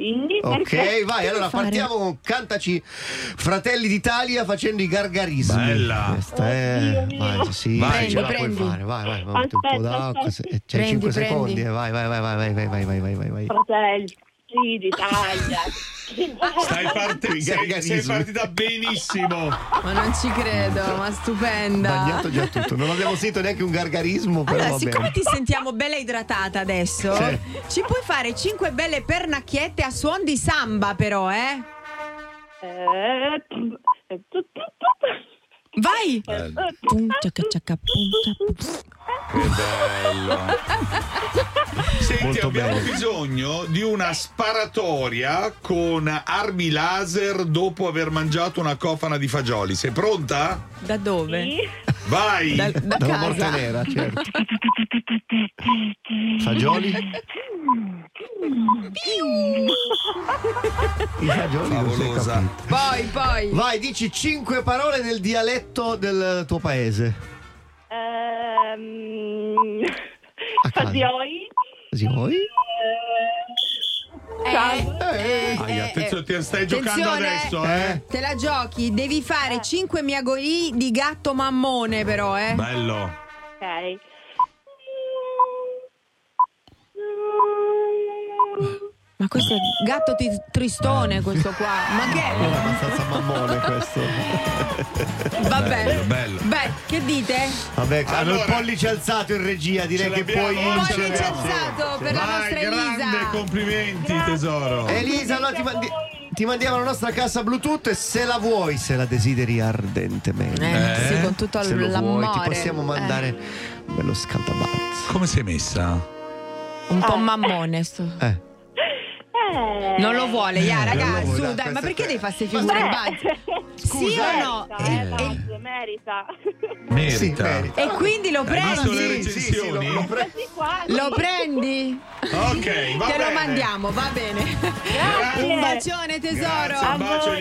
[SPEAKER 31] Quindi,
[SPEAKER 8] Ok, vai, allora
[SPEAKER 31] Fare.
[SPEAKER 8] partiamo con Cantaci Fratelli d'Italia facendo i gargarismi.
[SPEAKER 6] Bella.
[SPEAKER 8] Questa è...
[SPEAKER 31] Oddio
[SPEAKER 8] Vai,
[SPEAKER 31] mio.
[SPEAKER 8] sì,
[SPEAKER 6] Vai.
[SPEAKER 8] ce la
[SPEAKER 7] Prendi,
[SPEAKER 8] puoi
[SPEAKER 7] prendi.
[SPEAKER 8] fare. Vai, vai, vai, un po' d'acqua. C'hai
[SPEAKER 7] Prendi,
[SPEAKER 8] 5
[SPEAKER 7] prendi.
[SPEAKER 8] secondi. eh, Vai, vai, vai, vai, vai, vai, vai, vai, vai, vai, vai, vai.
[SPEAKER 31] Fratelli d'Italia.
[SPEAKER 6] Stai, parte-
[SPEAKER 8] I
[SPEAKER 6] sei, sei partita benissimo.
[SPEAKER 7] Ma non ci credo, ma stupenda.
[SPEAKER 8] Bagnato già tutto. Non abbiamo sentito neanche un gargarismo, però
[SPEAKER 7] Allora, siccome
[SPEAKER 8] bene.
[SPEAKER 7] ti sentiamo bella idratata adesso,
[SPEAKER 8] Sì.
[SPEAKER 7] ci puoi fare 5 belle pernacchiette a suon di samba, però, eh?
[SPEAKER 31] Eh, eh,
[SPEAKER 7] Vai!
[SPEAKER 31] eh,
[SPEAKER 7] Pum, ciacca, ciacca, pum, ciacca.
[SPEAKER 6] Che bello. Senti,
[SPEAKER 8] Molto
[SPEAKER 6] abbiamo
[SPEAKER 8] bene.
[SPEAKER 6] bisogno di una sparatoria con armi laser dopo aver mangiato una cofana di fagioli. Sei pronta?
[SPEAKER 7] Da dove?
[SPEAKER 31] Sì.
[SPEAKER 6] Vai!
[SPEAKER 7] Da, da
[SPEAKER 8] Dalla
[SPEAKER 7] casa.
[SPEAKER 8] morte nera, certo. Fagioli? I fagioli
[SPEAKER 6] Favolosa.
[SPEAKER 8] capito.
[SPEAKER 7] Poi, poi.
[SPEAKER 8] Vai, dici 5 parole nel dialetto del tuo paese.
[SPEAKER 31] Ehm.
[SPEAKER 8] Sì, vuoi?
[SPEAKER 31] Eh.
[SPEAKER 7] Eh,
[SPEAKER 6] Ai,
[SPEAKER 7] eh,
[SPEAKER 6] attenzione,
[SPEAKER 7] eh.
[SPEAKER 6] ti stai giocando adesso, eh?
[SPEAKER 7] Te la giochi, devi fare 5 miagolì di gatto mammone, però, eh?
[SPEAKER 6] Bello.
[SPEAKER 31] Ok.
[SPEAKER 7] Ma questo è gatto ti- tristone, questo qua. Ma che
[SPEAKER 8] È abbastanza mammone questo.
[SPEAKER 7] Vabbè.
[SPEAKER 6] Bello, bello.
[SPEAKER 7] Beh, che dite?
[SPEAKER 8] Vabbè, hanno
[SPEAKER 6] Allora-
[SPEAKER 8] il pollice alzato in regia, direi che puoi
[SPEAKER 6] ce
[SPEAKER 8] vincere.
[SPEAKER 7] Pollice
[SPEAKER 6] l'abbiamo.
[SPEAKER 7] alzato per la
[SPEAKER 6] Vai,
[SPEAKER 7] nostra
[SPEAKER 6] grande
[SPEAKER 7] Elisa.
[SPEAKER 6] complimenti, tesoro.
[SPEAKER 8] Elisa, allora ti, mandi- ti mandiamo la nostra cassa Bluetooth e se la vuoi, se la desideri ardentemente.
[SPEAKER 7] Eh,
[SPEAKER 6] Eh?
[SPEAKER 7] sì, con tutto
[SPEAKER 8] se lo vuoi,
[SPEAKER 7] l'amore.
[SPEAKER 8] ti possiamo mandare un bello scaldabazzo.
[SPEAKER 6] Come sei messa?
[SPEAKER 7] Eh, un po' mammone sto.
[SPEAKER 8] Eh.
[SPEAKER 31] Eh,
[SPEAKER 7] Non lo vuole, ya, raga,
[SPEAKER 8] non lo vuoi,
[SPEAKER 7] su,
[SPEAKER 8] dai,
[SPEAKER 7] dai, ma perché devi fare queste figure? Sì
[SPEAKER 8] Scusa,
[SPEAKER 7] o no?
[SPEAKER 31] merita, eh,
[SPEAKER 7] E- e-
[SPEAKER 31] Buzz, merita.
[SPEAKER 6] Merita.
[SPEAKER 8] Sì, merita.
[SPEAKER 7] E quindi lo prendi?
[SPEAKER 6] le
[SPEAKER 8] Sì, sì, sì, lo- lo pre-.
[SPEAKER 7] Lo prendi?
[SPEAKER 6] Ok, va
[SPEAKER 7] Te lo
[SPEAKER 6] bene.
[SPEAKER 7] mandiamo, va bene.
[SPEAKER 31] Grazie.
[SPEAKER 7] Un bacione tesoro.
[SPEAKER 6] Grazie, un bacio.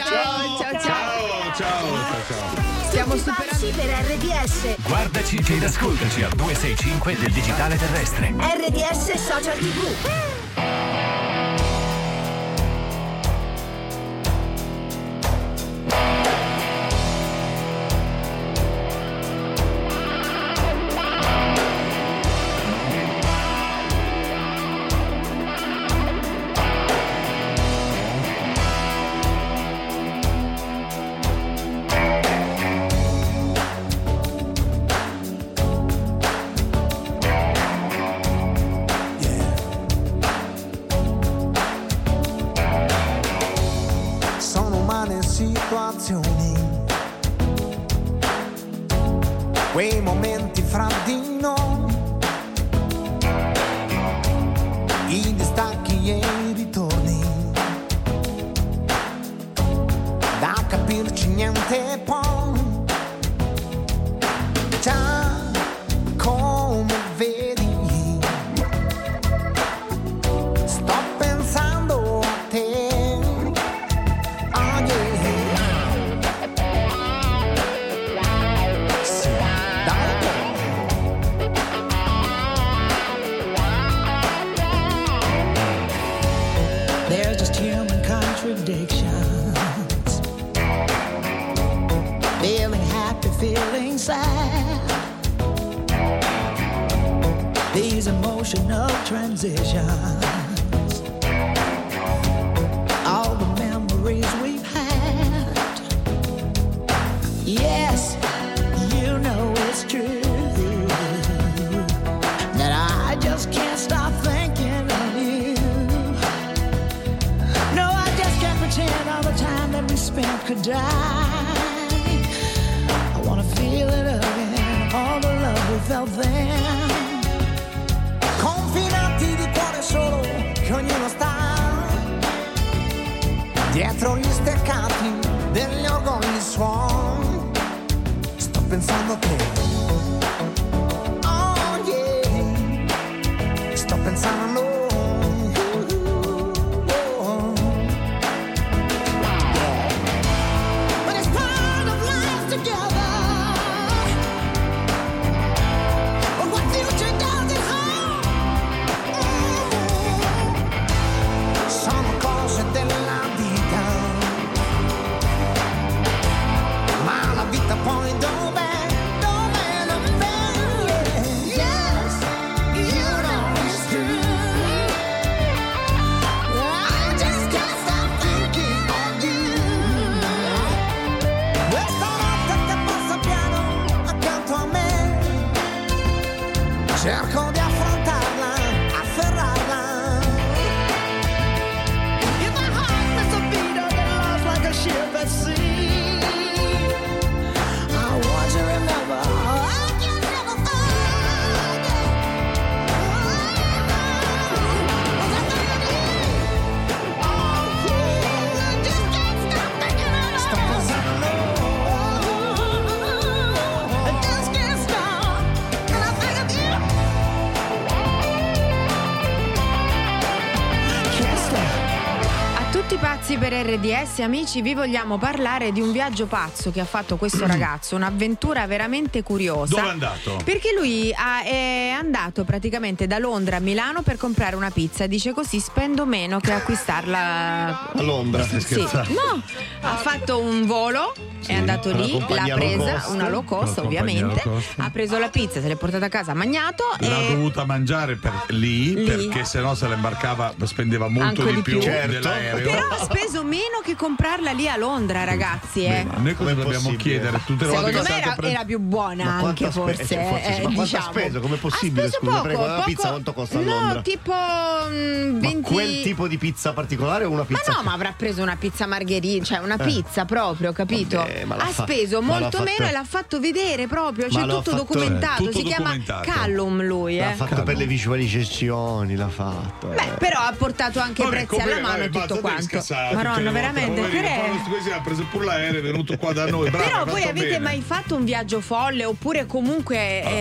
[SPEAKER 7] Ciao, ciao, ciao.
[SPEAKER 6] Ciao, ciao, ciao, ciao.
[SPEAKER 7] Stiamo superando.
[SPEAKER 32] per RDS.
[SPEAKER 14] Guardaci ed ascoltaci al 265 del digitale terrestre.
[SPEAKER 32] RDS Social TV.
[SPEAKER 33] Transitions. All the memories we've had. Yes, you know it's true. That I just can't stop thinking of you. No, I just can't pretend all the time that we spent could die. I wanna feel it again, all the love we felt then. dog on his swan, stuck inside the
[SPEAKER 7] pit. Per RDS, amici, vi vogliamo parlare di un viaggio pazzo che ha fatto questo ragazzo, un'avventura veramente curiosa.
[SPEAKER 6] Dove è andato?
[SPEAKER 7] Perché lui ha- è andato praticamente da Londra a Milano per comprare una pizza. Dice così spendo meno che acquistarla
[SPEAKER 8] A Londra, stai
[SPEAKER 7] Sì.
[SPEAKER 8] scherzando?
[SPEAKER 7] No, ha fatto un volo, è andato lì, l'ha
[SPEAKER 8] compagnia low
[SPEAKER 7] presa,
[SPEAKER 8] cost.
[SPEAKER 7] una low cost ovviamente,
[SPEAKER 6] low cost.
[SPEAKER 7] ha preso la pizza, se l'è portata a casa, ha mangiato
[SPEAKER 6] L'ha
[SPEAKER 7] e
[SPEAKER 6] dovuta mangiare per- lì,
[SPEAKER 7] Lì.
[SPEAKER 6] perché sennò se la imbarcava spendeva molto
[SPEAKER 7] Anche
[SPEAKER 6] di
[SPEAKER 7] di
[SPEAKER 6] più,
[SPEAKER 7] più. Certo.
[SPEAKER 6] dell'aereo.
[SPEAKER 7] però ha speso meno che comprarla lì a Londra, ragazzi. Eh.
[SPEAKER 6] Ma noi cosa dobbiamo chiedere tutte le
[SPEAKER 7] Secondo me era,
[SPEAKER 6] pre-
[SPEAKER 7] era più buona
[SPEAKER 8] Ma
[SPEAKER 7] anche
[SPEAKER 8] ha spe-
[SPEAKER 7] forse.
[SPEAKER 8] eh, forse sì,
[SPEAKER 7] eh,
[SPEAKER 8] ma quanto ha
[SPEAKER 7] diciamo.
[SPEAKER 8] speso? Com'è possibile,
[SPEAKER 7] Ha speso
[SPEAKER 8] scusa,
[SPEAKER 7] poco,
[SPEAKER 8] prego,
[SPEAKER 7] poco-
[SPEAKER 8] pizza quanto costa a
[SPEAKER 7] No,
[SPEAKER 8] Londra?
[SPEAKER 7] tipo mm, 20
[SPEAKER 8] Ma quel tipo di pizza particolare o una
[SPEAKER 7] Ma
[SPEAKER 8] pizza?
[SPEAKER 7] no, ma avrà preso una pizza margherita, cioè una pizza proprio, capito?
[SPEAKER 8] Vabbè, ma
[SPEAKER 7] ha
[SPEAKER 8] fa-
[SPEAKER 7] speso
[SPEAKER 8] ma
[SPEAKER 7] molto
[SPEAKER 8] fatto-
[SPEAKER 7] meno e l'ha fatto vedere proprio,
[SPEAKER 8] Ma
[SPEAKER 7] c'è
[SPEAKER 8] l'ha
[SPEAKER 7] tutto
[SPEAKER 8] fatto-
[SPEAKER 7] documentato.
[SPEAKER 8] tutto
[SPEAKER 7] si
[SPEAKER 8] documentato.
[SPEAKER 7] chiama Callum lui,
[SPEAKER 8] L'ha
[SPEAKER 7] eh.
[SPEAKER 8] fatto per le visualizzazioni, l'ha fatto.
[SPEAKER 7] Beh, però ha portato anche
[SPEAKER 6] Vabbè,
[SPEAKER 7] prezzi
[SPEAKER 6] come-
[SPEAKER 7] alla mano e tutto quanto.
[SPEAKER 6] scassare volte.
[SPEAKER 7] veramente.
[SPEAKER 6] Poverino, Squesi ha preso pure l'aereo, è venuto qua da noi. Bravo,
[SPEAKER 7] Però voi avete
[SPEAKER 6] bene.
[SPEAKER 7] mai fatto un viaggio folle oppure comunque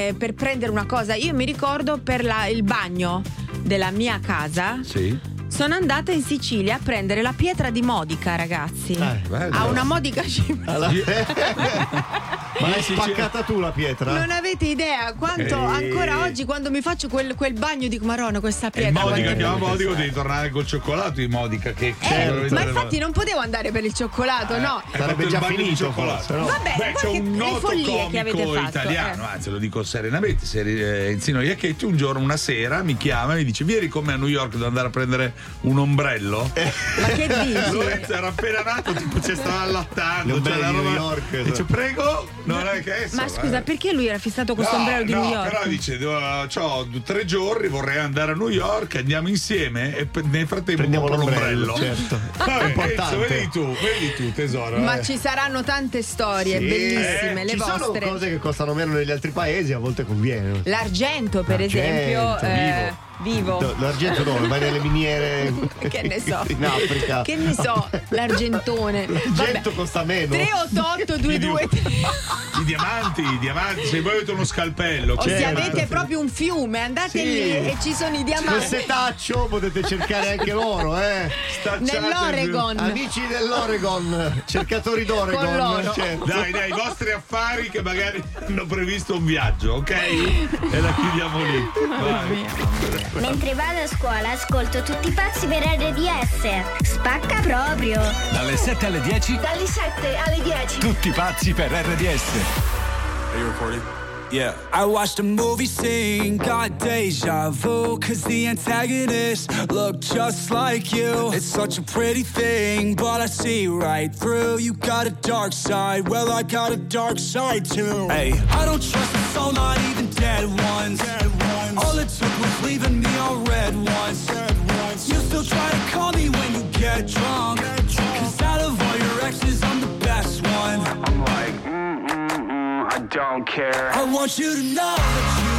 [SPEAKER 7] eh, per prendere una cosa? Io mi ricordo per la- il bagno della mia casa.
[SPEAKER 6] Sì.
[SPEAKER 7] Sono andata in Sicilia a prendere la pietra di Modica, ragazzi.
[SPEAKER 8] Eh,
[SPEAKER 7] a una Modica cima.
[SPEAKER 8] Alla- Ma l'hai spaccata tu la pietra?
[SPEAKER 7] Non avete idea quanto
[SPEAKER 8] Ehi.
[SPEAKER 7] ancora oggi quando mi faccio quel, quel bagno dico Maronna questa
[SPEAKER 6] E
[SPEAKER 7] pietra.
[SPEAKER 6] Modica, chiama Modica, devi tornare col cioccolato di Modica. Che
[SPEAKER 7] Eh, ma infatti non potevo andare per il cioccolato, no.
[SPEAKER 6] Hai fatto il bagno di cioccolato.
[SPEAKER 7] Vabbè,
[SPEAKER 6] Beh, c'è un
[SPEAKER 7] che- le
[SPEAKER 6] noto
[SPEAKER 7] follie che avete
[SPEAKER 6] comico
[SPEAKER 7] fatto,
[SPEAKER 6] italiano,
[SPEAKER 7] eh.
[SPEAKER 6] anzi lo dico serenamente, seri- eh, Enzino Iacchetti, un giorno, una sera, mi chiama e mi dice vieni con me a New York devo andare a prendere un ombrello.
[SPEAKER 7] Ma che dici?
[SPEAKER 6] Lorenzo era appena nato, tipo ci stava allattando. Cioè, la roba-
[SPEAKER 8] New York,
[SPEAKER 6] Dice prego, non è che
[SPEAKER 7] Ma
[SPEAKER 6] adesso,
[SPEAKER 7] scusa,
[SPEAKER 6] eh.
[SPEAKER 7] perché lui era fissato con questo
[SPEAKER 6] No,
[SPEAKER 7] ombrello di
[SPEAKER 6] no,
[SPEAKER 7] New York?
[SPEAKER 6] però dice ho tre giorni vorrei andare a New York andiamo insieme e nel frattempo
[SPEAKER 8] Prendiamo l'ombrello,
[SPEAKER 6] l'ombrello
[SPEAKER 8] certo.
[SPEAKER 6] Vabbè,
[SPEAKER 8] Importante.
[SPEAKER 6] Enzo, vedi tu vedi tu tesoro
[SPEAKER 7] Ma
[SPEAKER 6] eh.
[SPEAKER 7] ci saranno tante storie
[SPEAKER 8] Sì.
[SPEAKER 7] bellissime,
[SPEAKER 8] Eh,
[SPEAKER 7] le
[SPEAKER 8] ci sono
[SPEAKER 7] vostre.
[SPEAKER 8] cose che costano meno negli altri paesi, a volte conviene.
[SPEAKER 7] L'argento, per
[SPEAKER 8] L'argento,
[SPEAKER 7] esempio, eh, vivo.
[SPEAKER 8] Do- L'argento dove? Vai nelle miniere
[SPEAKER 7] Che ne so.
[SPEAKER 8] in Africa.
[SPEAKER 7] Che ne so, l'argentone.
[SPEAKER 8] L'argento costa meno.
[SPEAKER 7] 388 22
[SPEAKER 6] i diamanti i diamanti se voi avete uno scalpello
[SPEAKER 7] O se
[SPEAKER 6] che-
[SPEAKER 7] avete proprio un fiume, andate
[SPEAKER 8] Sì.
[SPEAKER 7] lì e ci sono i diamanti.
[SPEAKER 8] setaccio potete cercare anche l'oro, eh.
[SPEAKER 7] Nell'Oregon.
[SPEAKER 8] Amici dell'Oregon, cercatori d'Oregon.
[SPEAKER 7] Con l'oro.
[SPEAKER 8] certo.
[SPEAKER 6] dai dai i vostri affari che magari hanno previsto un viaggio ok e la chiudiamo lì Vai.
[SPEAKER 9] Mentre vado a scuola ascolto tutti i pazzi per RDS. Spacca proprio.
[SPEAKER 14] Dalle 7 alle 10,
[SPEAKER 12] Dalle 7 alle 10.
[SPEAKER 14] tutti pazzi per RDS.
[SPEAKER 15] Are you recording? Yeah. I watched a movie scene, got deja vu, cause the antagonist looked just like you. It's such a pretty thing, but I see right through. You got a dark side, well, I got a dark side too. Hey, I don't trust a soul, not even dead ones. All it took was leaving me all red ones. You still try to call me when you get drunk. Cause out of all your exes, I'm the best one. I'm like, mm, mm, mm, I don't care. I want you to know that you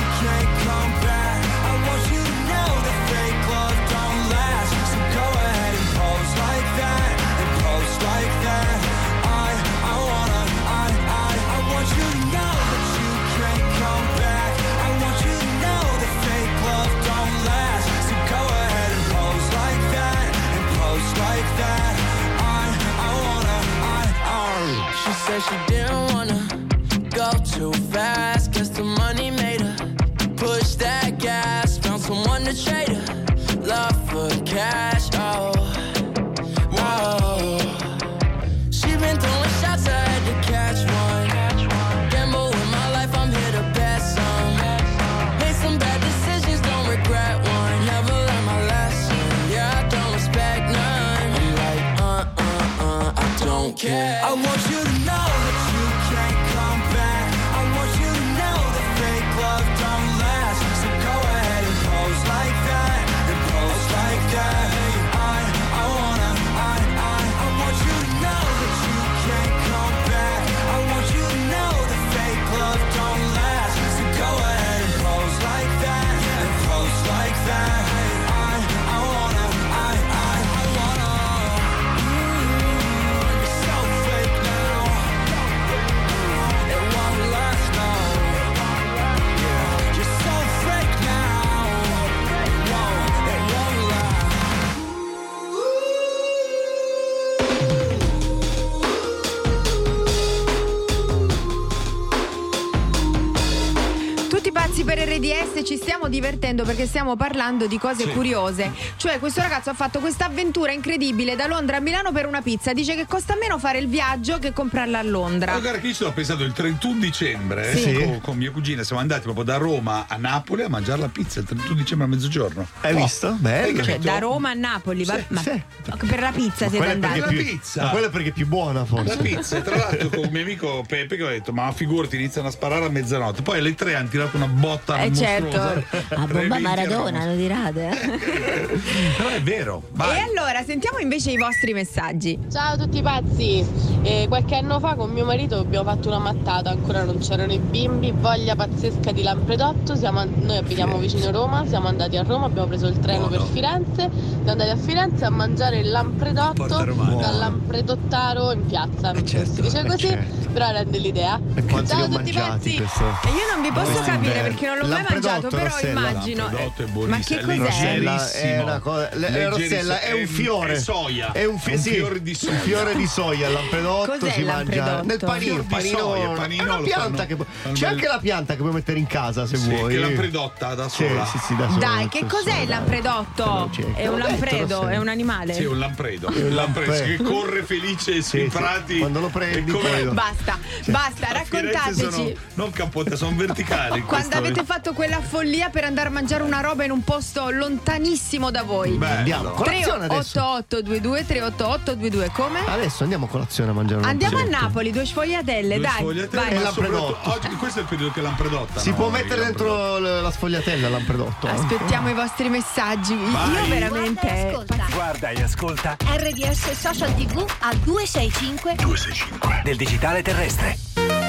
[SPEAKER 7] divertendo perché stiamo parlando di cose
[SPEAKER 6] Sì.
[SPEAKER 7] curiose. Cioè, questo ragazzo ha fatto questa avventura incredibile da Londra a Milano per una pizza. Dice che costa meno fare il viaggio che comprarla a Londra.
[SPEAKER 6] Ma guarda che io ci ho pensato il 31 dicembre
[SPEAKER 7] Sì.
[SPEAKER 6] con, con mia cugina siamo andati proprio da Roma a Napoli a mangiare la pizza il 31 dicembre a mezzogiorno.
[SPEAKER 8] Hai visto? Bello.
[SPEAKER 7] Cioè, da Roma a Napoli, va- ma per la pizza siete
[SPEAKER 8] Quella è
[SPEAKER 7] andati.
[SPEAKER 8] perché,
[SPEAKER 6] La
[SPEAKER 8] più,
[SPEAKER 6] pizza.
[SPEAKER 8] ma quella è perché è più buona forse.
[SPEAKER 6] La pizza, tra l'altro con un mio amico Pepe che ho detto ma figurati iniziano a sparare a mezzanotte poi alle tre hanno tirato una botta
[SPEAKER 7] Eh,
[SPEAKER 6] mostruosa.
[SPEAKER 7] certo.
[SPEAKER 34] A bomba
[SPEAKER 6] Tre
[SPEAKER 34] Maradona, lo dirate? eh?
[SPEAKER 6] però è vero
[SPEAKER 7] E
[SPEAKER 6] vai
[SPEAKER 7] allora sentiamo invece i vostri messaggi.
[SPEAKER 35] Ciao a tutti pazzi, Eh, qualche anno fa con mio marito abbiamo fatto una mattata, ancora non c'erano i bimbi, voglia pazzesca di Lampredotto, siamo noi abitiamo vicino Roma, siamo andati a Roma, abbiamo preso il treno per Firenze, siamo andati a Firenze a mangiare il Lampredotto dal Lampredottaro in piazza, non so se si dice
[SPEAKER 8] eh,
[SPEAKER 35] così,
[SPEAKER 8] certo.
[SPEAKER 35] però rende l'idea.
[SPEAKER 8] E
[SPEAKER 35] Ciao a tutti pazzi!
[SPEAKER 8] questo?
[SPEAKER 7] E io non vi posso capire perché non l'ho mai mangiato, però
[SPEAKER 8] Rossella.
[SPEAKER 7] Immagino.
[SPEAKER 6] Lampredotto è
[SPEAKER 7] Ma
[SPEAKER 6] buonissimo,
[SPEAKER 7] che
[SPEAKER 6] è
[SPEAKER 7] cos'è?
[SPEAKER 8] Rossella è una cosa. le-. Rossella è un fiore.
[SPEAKER 6] è soia.
[SPEAKER 8] È un, fi-
[SPEAKER 6] un
[SPEAKER 8] sì,
[SPEAKER 6] fiore di soia.
[SPEAKER 8] Un fiore di soia. Il lampredotto
[SPEAKER 7] Cos'è
[SPEAKER 8] si
[SPEAKER 7] il
[SPEAKER 8] mangia
[SPEAKER 7] lampredotto?
[SPEAKER 8] nel panino.
[SPEAKER 6] Fior di
[SPEAKER 8] panino
[SPEAKER 6] soia, panino
[SPEAKER 8] è una pianta
[SPEAKER 6] fanno-
[SPEAKER 8] che C'è
[SPEAKER 6] bel-
[SPEAKER 8] anche la pianta che puoi mettere in casa se
[SPEAKER 6] Sì,
[SPEAKER 8] vuoi.
[SPEAKER 6] che lampredotta da
[SPEAKER 8] Sì,
[SPEAKER 6] sola
[SPEAKER 8] sì, sì, da sola.
[SPEAKER 7] Dai, che cos'è il lampredotto?
[SPEAKER 8] Sì,
[SPEAKER 7] È un lampredo, è un animale.
[SPEAKER 6] Sì, un lampredo.
[SPEAKER 8] un
[SPEAKER 6] lampredo che corre felice sui
[SPEAKER 8] Sì, sì.
[SPEAKER 6] prati.
[SPEAKER 8] Quando lo prendi,
[SPEAKER 7] Basta, basta, raccontateci.
[SPEAKER 6] Non capote, sono verticali.
[SPEAKER 7] Quando avete fatto quella follia per andare a mangiare una roba in un posto lontanissimo da voi.
[SPEAKER 6] Bello.
[SPEAKER 8] Andiamo, colazione adesso.
[SPEAKER 7] 38822 38822 come?
[SPEAKER 8] Adesso andiamo a colazione a mangiare un
[SPEAKER 7] Andiamo a. Napoli, due sfogliatelle,
[SPEAKER 6] Due
[SPEAKER 7] dai.
[SPEAKER 6] sfogliatelle,
[SPEAKER 7] vai.
[SPEAKER 8] lampredotto.
[SPEAKER 6] Oggi, questo è il periodo che lampredotta.
[SPEAKER 8] Si
[SPEAKER 6] no?
[SPEAKER 8] può mettere dentro la sfogliatella il lampredotto? eh?
[SPEAKER 7] Aspettiamo i vostri messaggi.
[SPEAKER 6] Vai.
[SPEAKER 7] Io veramente.
[SPEAKER 36] Guarda e ascolta
[SPEAKER 12] RDS Social TV a 265
[SPEAKER 36] 265 del digitale terrestre.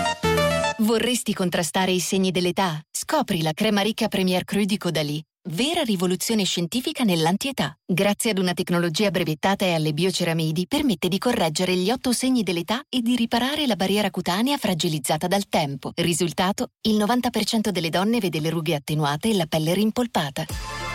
[SPEAKER 18] Vorresti contrastare i segni dell'età? Scopri la crema ricca Premier Cru di Caudalie. Vera rivoluzione scientifica nell'antietà. Grazie ad una tecnologia brevettata e alle bioceramidi, permette di correggere gli otto segni dell'età e di riparare la barriera cutanea fragilizzata dal tempo. Risultato? Il 90% delle donne vede le rughe attenuate e la pelle rimpolpata.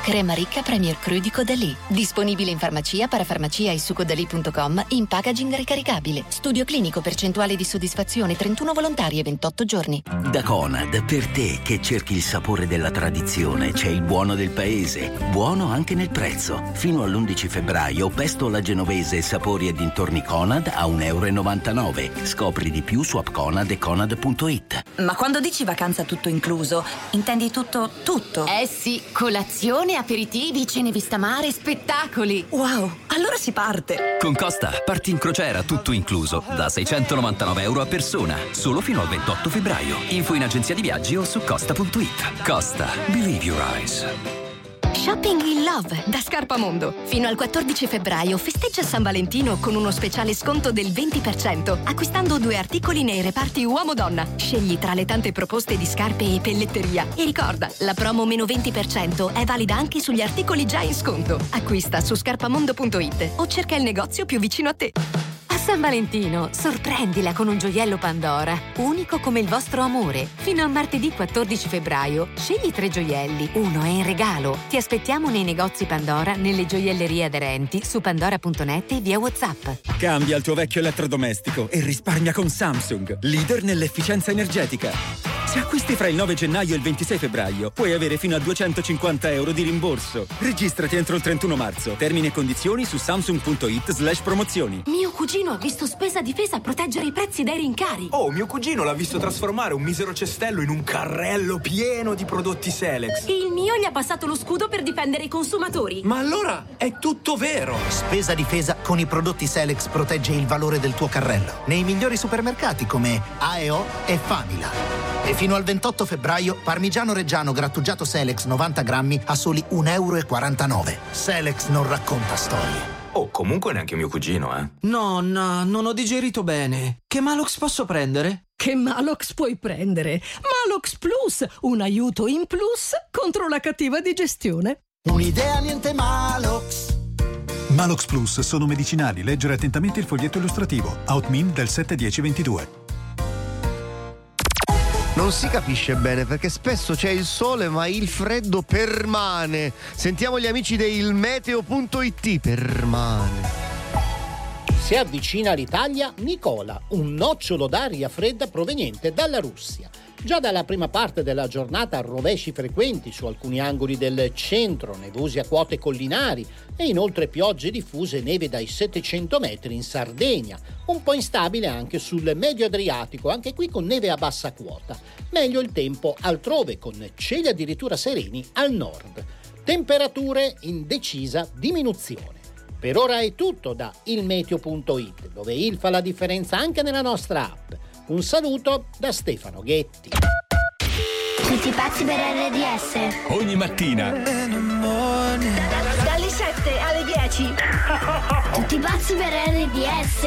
[SPEAKER 18] Crema ricca Premier Cru di Caudalie. Disponibile in farmacia, parafarmacia e su caudalie.com in packaging ricaricabile. Studio clinico percentuale di soddisfazione 31 volontari e 28 giorni.
[SPEAKER 25] Da Conad, per te che cerchi il sapore della tradizione, c'è il buono del paese. Buono anche nel prezzo. Fino all'11 febbraio, pesto alla genovese sapori e dintorni Conad a 1,99 euro. Scopri di più su appconad e conad.it.
[SPEAKER 24] Ma quando dici vacanza tutto incluso, intendi tutto, tutto?
[SPEAKER 18] Eh sì, colazione, aperitivi, cene vista mare, spettacoli.
[SPEAKER 24] Wow, allora si parte.
[SPEAKER 37] Con Costa parti in crociera tutto incluso da 699 euro a persona, solo fino al 28 febbraio. Info in agenzia di viaggi o su costa.it. Costa, believe your eyes.
[SPEAKER 18] Shopping in Love da Scarpamondo. Fino al 14 febbraio festeggia San Valentino con uno speciale sconto del 20% acquistando due articoli nei reparti uomo-donna. Scegli tra le tante proposte di scarpe e pelletteria. E ricorda, la promo meno 20% è valida anche sugli articoli già in sconto. Acquista su scarpamondo.it o cerca il negozio più vicino a te. San Valentino, sorprendila con un gioiello Pandora, unico come il vostro amore. Fino a martedì 14 febbraio, scegli tre gioielli, uno è in regalo. Ti aspettiamo nei negozi Pandora, nelle gioiellerie aderenti, su pandora.net e via WhatsApp.
[SPEAKER 38] Cambia il tuo vecchio elettrodomestico e risparmia con Samsung, leader nell'efficienza energetica. Se acquisti fra il 9 gennaio e il 26 febbraio, puoi avere fino a 250 euro di rimborso. Registrati entro il 31 marzo. Termini e condizioni su samsung.it slash promozioni.
[SPEAKER 18] Mio cugino ha visto spesa difesa proteggere i prezzi dai rincari.
[SPEAKER 39] Oh, mio cugino l'ha visto trasformare un misero cestello in un carrello pieno di prodotti Selex.
[SPEAKER 18] Il mio gli ha passato lo scudo per difendere i consumatori.
[SPEAKER 39] Ma allora è tutto vero!
[SPEAKER 40] Spesa difesa con i prodotti Selex protegge il valore del tuo carrello. Nei migliori supermercati come AEO e Famila. E fino al 28 febbraio, parmigiano reggiano grattugiato Selex 90 grammi a soli 1,49 euro. Selex non racconta storie.
[SPEAKER 39] Oh, comunque neanche mio cugino, eh.
[SPEAKER 41] Nonna, non ho digerito bene. Che Malox posso prendere?
[SPEAKER 33] Che Malox puoi prendere? Malox Plus, un aiuto in plus contro la cattiva digestione.
[SPEAKER 40] Un'idea niente Malox.
[SPEAKER 14] Malox Plus sono medicinali. Leggere attentamente il foglietto illustrativo. Outmin del 71022.
[SPEAKER 42] Non si capisce bene perché spesso c'è il sole ma il freddo permane. Sentiamo gli amici del meteo.it. Permane.
[SPEAKER 43] Si avvicina all'Italia Nicola, un nocciolo d'aria fredda proveniente dalla Russia. Già dalla prima parte della giornata rovesci frequenti su alcuni angoli del centro, nevosi a quote collinari e inoltre piogge diffuse neve dai 700 metri in Sardegna, un po' instabile anche sul medio Adriatico, anche qui con neve a bassa quota. Meglio il tempo altrove con cieli addirittura sereni al nord. Temperature in decisa diminuzione. Per ora è tutto da ilmeteo.it, dove il fa la differenza anche nella nostra app. Un saluto da Stefano Ghetti.
[SPEAKER 9] Tutti pazzi per RDS.
[SPEAKER 14] Ogni mattina.
[SPEAKER 12] Dalle 7 alle 10.
[SPEAKER 9] Tutti pazzi per RDS.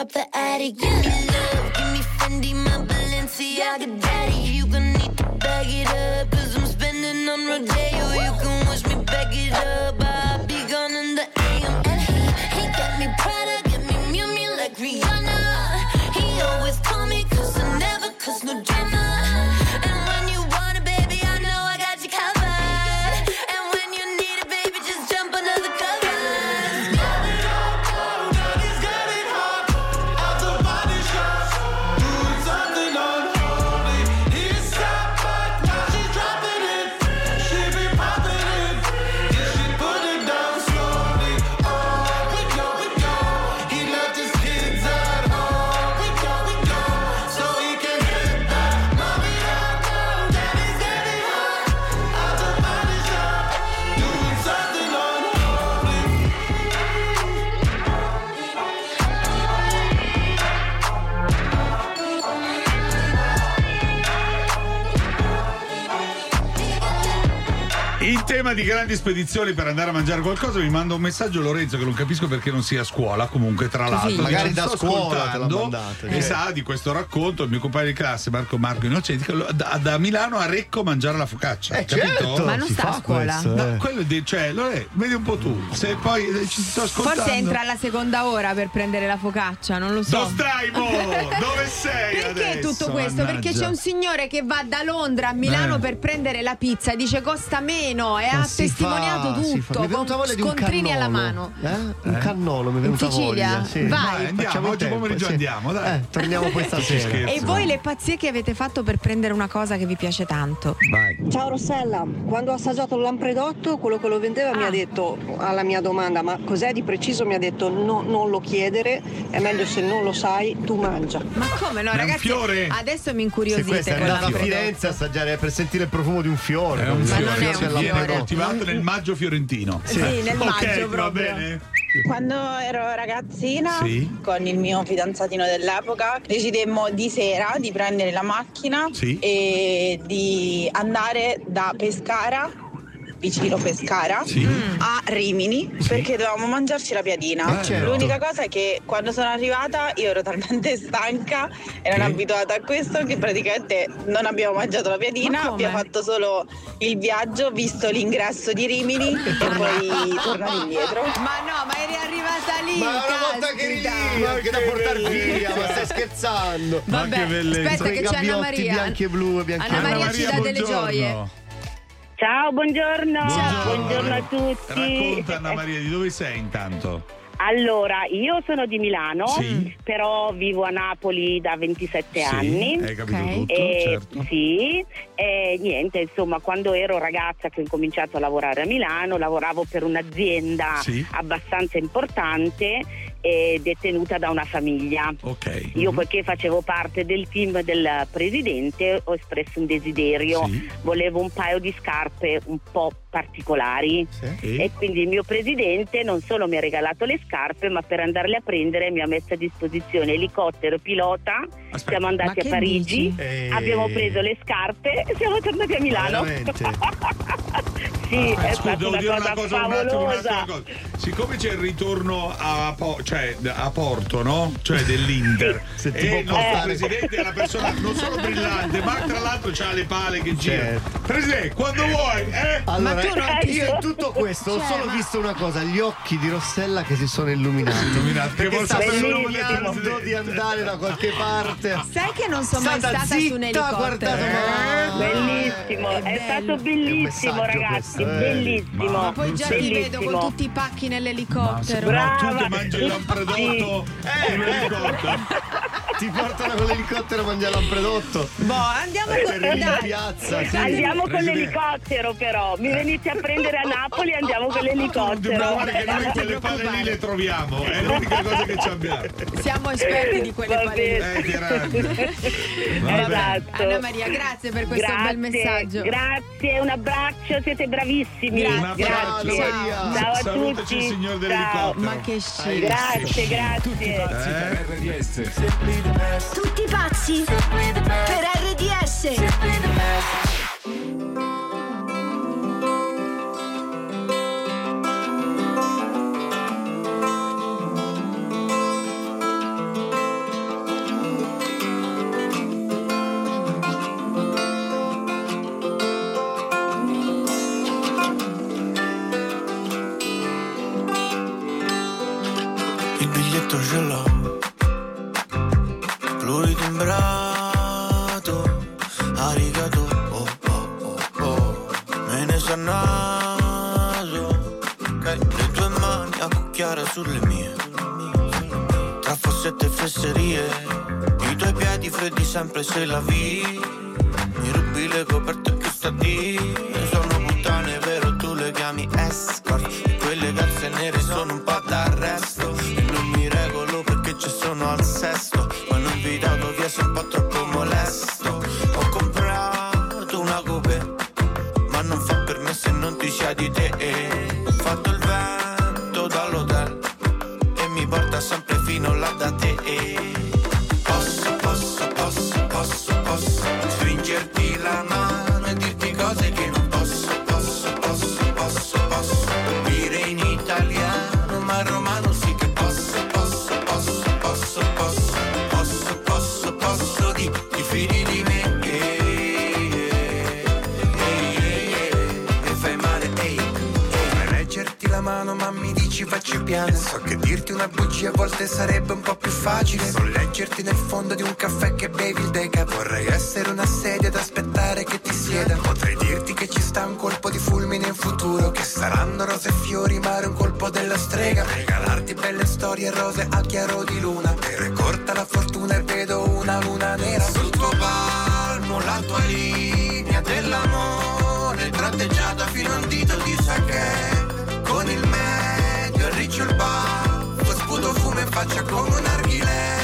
[SPEAKER 9] up the attic.
[SPEAKER 6] Yeah. Tema di grandi spedizioni per andare a mangiare qualcosa, mi manda un messaggio Lorenzo che non capisco perché non sia a scuola. Comunque, tra
[SPEAKER 44] Così.
[SPEAKER 6] l'altro,
[SPEAKER 44] Magari da scuola te l'ha
[SPEAKER 6] ascoltando
[SPEAKER 44] mandato,
[SPEAKER 6] E
[SPEAKER 44] eh.
[SPEAKER 6] sa di questo racconto il mio compagno di classe, Marco Marco Innocenti, che da, da Milano a Recco mangiare la focaccia.
[SPEAKER 44] Eh,
[SPEAKER 6] capito?
[SPEAKER 44] certo, Ma non si sta a scuola. questo,
[SPEAKER 6] No,
[SPEAKER 44] eh.
[SPEAKER 6] quello di, cioè, lo è, vedi un po' tu. Se poi eh, ci sto ascoltando.
[SPEAKER 7] Forse entra alla seconda ora per prendere la focaccia, non lo so.
[SPEAKER 6] Dostraimo! Dove sei
[SPEAKER 7] Perché
[SPEAKER 6] adesso?
[SPEAKER 7] tutto questo? Perché
[SPEAKER 6] Mannaggia.
[SPEAKER 7] c'è un signore che va da Londra a Milano
[SPEAKER 6] Eh.
[SPEAKER 7] per prendere la pizza, dice costa meno
[SPEAKER 8] Ma
[SPEAKER 7] ha testimoniato
[SPEAKER 8] fa,
[SPEAKER 7] tutto
[SPEAKER 8] Mi è venuta
[SPEAKER 7] con
[SPEAKER 8] voglia di un
[SPEAKER 7] scontrini alla
[SPEAKER 8] cannolo.
[SPEAKER 7] mano.
[SPEAKER 8] Eh? Un cannolo mi è venuta
[SPEAKER 7] Sicilia?
[SPEAKER 8] voglia. Sì.
[SPEAKER 7] Vai.
[SPEAKER 6] Dai, andiamo,
[SPEAKER 8] in
[SPEAKER 6] oggi
[SPEAKER 8] tempo,
[SPEAKER 6] pomeriggio
[SPEAKER 8] sì.
[SPEAKER 6] andiamo, dai.
[SPEAKER 8] Eh, torniamo poi stasera.
[SPEAKER 7] E voi le pazzie che avete fatto per prendere una cosa che vi piace tanto?
[SPEAKER 6] Vai.
[SPEAKER 45] Ciao Rossella, quando ho assaggiato il lampredotto, quello che lo vendeva mi ha detto alla mia domanda ma cos'è di preciso? Mi ha detto no, non lo chiedere, è meglio se non lo sai tu mangia.
[SPEAKER 7] Ma come no,
[SPEAKER 8] Ma
[SPEAKER 7] ragazzi?
[SPEAKER 8] fiore?
[SPEAKER 7] Adesso mi
[SPEAKER 8] Se
[SPEAKER 7] incuriosite
[SPEAKER 8] questa è andata a. Firenze a assaggiare per sentire il profumo di un fiore.
[SPEAKER 6] È un
[SPEAKER 8] Ma
[SPEAKER 6] fiore,
[SPEAKER 8] non è un fiore.
[SPEAKER 6] Coltivato nel maggio fiorentino.
[SPEAKER 7] Sì, nel
[SPEAKER 6] Ok,
[SPEAKER 7] maggio
[SPEAKER 6] va
[SPEAKER 7] proprio.
[SPEAKER 6] bene.
[SPEAKER 46] Quando ero ragazzina,
[SPEAKER 6] Sì.
[SPEAKER 46] con il mio fidanzatino dell'epoca, decidemmo di sera di prendere la macchina
[SPEAKER 6] Sì.
[SPEAKER 46] e di andare da Pescara vicino Pescara
[SPEAKER 6] Sì.
[SPEAKER 46] a Rimini perché dovevamo mangiarci la piadina.
[SPEAKER 6] Eh, certo.
[SPEAKER 46] L'unica cosa è che quando sono arrivata io ero talmente stanca e non abituata a questo che praticamente non abbiamo mangiato la piadina, abbiamo fatto solo il viaggio, visto l'ingresso di Rimini e poi tornare indietro.
[SPEAKER 7] Ma no, ma eri arrivata lì.
[SPEAKER 8] Ma una volta che eri lì, anche da portare via, ma stai scherzando?
[SPEAKER 7] Vabbè,
[SPEAKER 6] che bellezza.
[SPEAKER 7] aspetta che c'è Anna Maria.
[SPEAKER 8] bianchi e blu bianchi
[SPEAKER 7] Anna Maria
[SPEAKER 8] rosa.
[SPEAKER 7] ci dà delle gioie.
[SPEAKER 47] Ciao, buongiorno. Buongiorno a tutti.
[SPEAKER 6] Racconta Anna Maria di dove sei intanto?
[SPEAKER 47] Allora, io sono di Milano,
[SPEAKER 6] Sì.
[SPEAKER 47] però vivo a Napoli da 27 anni.
[SPEAKER 6] hai capito Ok. tutto,
[SPEAKER 47] E-
[SPEAKER 6] certo.
[SPEAKER 47] Sì, e niente, insomma, quando ero ragazza che ho incominciato a lavorare a Milano, lavoravo per un'azienda
[SPEAKER 6] Sì.
[SPEAKER 47] abbastanza importante e detenuta da una famiglia.
[SPEAKER 6] Ok.
[SPEAKER 47] Io poiché facevo parte del team del presidente ho espresso un desiderio, volevo un paio di scarpe un po' particolari e quindi il mio presidente non solo mi ha regalato le scarpe ma per andarle a prendere mi ha messo a disposizione elicottero pilota, siamo
[SPEAKER 7] Ma
[SPEAKER 47] andati a Parigi? Eh. abbiamo preso le scarpe e siamo tornati a Milano. sì,
[SPEAKER 6] Ah,
[SPEAKER 47] è
[SPEAKER 6] scusa,
[SPEAKER 47] stata una cosa
[SPEAKER 6] una cosa, un attimo, un
[SPEAKER 47] favolosa.
[SPEAKER 6] attimo, una cosa. Siccome c'è il ritorno a, Po- cioè, a Porto, no? Cioè dell'Inter.
[SPEAKER 35] Se ti
[SPEAKER 6] e
[SPEAKER 35] può
[SPEAKER 6] il nostro
[SPEAKER 35] portare-
[SPEAKER 6] presidente è una persona non solo brillante, ma tra l'altro ha le pale che girano. Presidente, quando vuoi, eh?
[SPEAKER 35] Allora,
[SPEAKER 47] tu non-
[SPEAKER 35] io in tutto questo ho
[SPEAKER 47] Cioè,
[SPEAKER 35] solo
[SPEAKER 47] ma-
[SPEAKER 35] visto una cosa, gli occhi di Rossella che si sono illuminati.
[SPEAKER 6] Illuminati,
[SPEAKER 35] perché
[SPEAKER 6] che
[SPEAKER 35] sta sognando di andare da qualche parte.
[SPEAKER 7] Sai che non sono mai
[SPEAKER 35] Stata
[SPEAKER 7] stata su un
[SPEAKER 35] zitta,
[SPEAKER 7] elicottero.
[SPEAKER 35] guardato, ma-
[SPEAKER 47] Bellissimo, è, stato bellissimo ragazzi,
[SPEAKER 35] questo, eh.
[SPEAKER 47] bellissimo.
[SPEAKER 7] Ma poi già ti vedo con tutti i pacchi nell'elicottero.
[SPEAKER 47] Brava.
[SPEAKER 6] tu che mangi il lampredotto
[SPEAKER 47] Sì.
[SPEAKER 6] in elicottero.
[SPEAKER 35] Ti portano con l'elicottero a mangiare lampredotto.
[SPEAKER 7] Boh, andiamo
[SPEAKER 35] Eh,
[SPEAKER 7] con
[SPEAKER 47] Dai.
[SPEAKER 35] piazza. sì.
[SPEAKER 47] Andiamo con l'elicottero però, mi venite a prendere a Napoli e andiamo con l'elicottero.
[SPEAKER 6] Ma guarda che noi quelle palle lì le troviamo, è l'unica cosa che ci abbiamo.
[SPEAKER 7] Siamo esperti di quelle
[SPEAKER 47] bene.
[SPEAKER 6] Eh.
[SPEAKER 47] Esatto.
[SPEAKER 7] Anna Maria, grazie per questo
[SPEAKER 47] Grazie,
[SPEAKER 7] bel messaggio.
[SPEAKER 47] Grazie, un abbraccio, siete bravissimi.
[SPEAKER 7] Grazie.
[SPEAKER 6] Un abbraccio.
[SPEAKER 47] Grazie.
[SPEAKER 7] Ciao.
[SPEAKER 47] Ciao a
[SPEAKER 6] Salutaci
[SPEAKER 47] tutti.
[SPEAKER 6] il signor dell'elicottero.
[SPEAKER 7] Ma che scemo.
[SPEAKER 47] Grazie, grazie.
[SPEAKER 6] Eh?
[SPEAKER 14] RDS.
[SPEAKER 32] Tutti pazzi per RDS.
[SPEAKER 48] La mano ma mi dici facci piano So che dirti una bugia a volte sarebbe un po' più facile. Non leggerti nel fondo di un caffè che bevi il deca Vorrei essere una sedia ad aspettare che ti sieda. Potrei dirti che ci sta un colpo di fulmine in futuro Che saranno rose e fiori ma era un colpo della strega. Regalarti belle storie rose al chiaro di luna. Però è corta la fortuna e vedo una luna nera. Sul tuo palmo la tua linea dell'amore Tratteggiata fino a un dito di il riccio il baffo Sputo fumo in faccia come un narghilè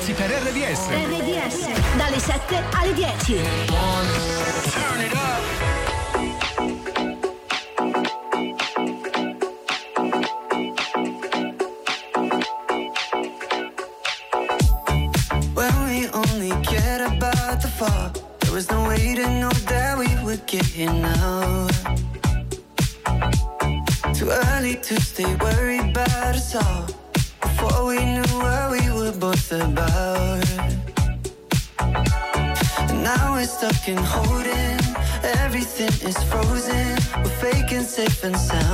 [SPEAKER 14] spazi per RDS.
[SPEAKER 32] RDS, dalle 7 alle 10.
[SPEAKER 48] Turn it up. safe and sound.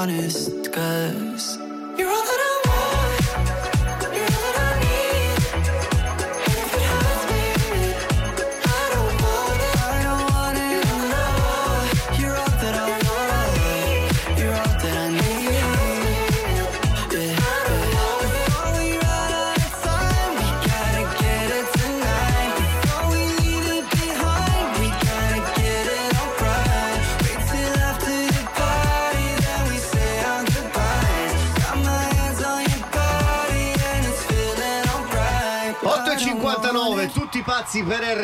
[SPEAKER 48] honest.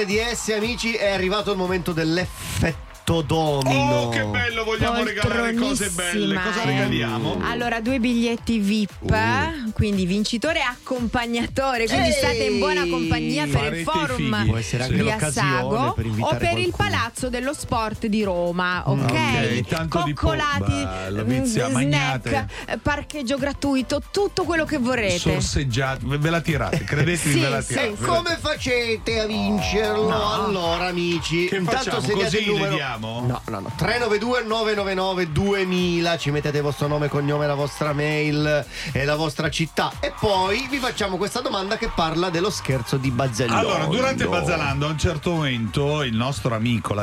[SPEAKER 8] di amici, è arrivato il momento dell'effetto effetto domino.
[SPEAKER 6] Oh, che bello, vogliamo regalare cose belle. Cosa regaliamo?
[SPEAKER 7] Allora, due biglietti VIP, uh. quindi vincitore e accompagnatore. Quindi
[SPEAKER 8] Ehi.
[SPEAKER 7] state in buona compagnia per
[SPEAKER 8] Farete
[SPEAKER 7] il
[SPEAKER 8] forum Può essere
[SPEAKER 7] Assago
[SPEAKER 8] per
[SPEAKER 7] o per
[SPEAKER 8] qualcuno.
[SPEAKER 7] il Palazzo dello Sport di Roma. Mm.
[SPEAKER 6] Ok, okay tanto
[SPEAKER 7] coccolati,
[SPEAKER 6] di
[SPEAKER 7] pizza,
[SPEAKER 6] mm,
[SPEAKER 7] snack, parcheggio gratuito, tutto quello che vorrete.
[SPEAKER 6] Sorseggiate, ve la tirate, credetemi,
[SPEAKER 7] sì,
[SPEAKER 6] ve la tirate.
[SPEAKER 8] Sì. Come facete a vincerlo? Oh, no. Allora, amici,
[SPEAKER 6] che
[SPEAKER 8] intanto segnate il numero.
[SPEAKER 6] Vediamo abbiamo?
[SPEAKER 8] No, no, no. 392 999 2000 ci mettete il vostro nome, cognome, la vostra mail e la vostra città e poi vi facciamo questa domanda che parla dello scherzo di Bazzalando.
[SPEAKER 6] Allora, durante Bazzalando a un certo momento il nostro amico, la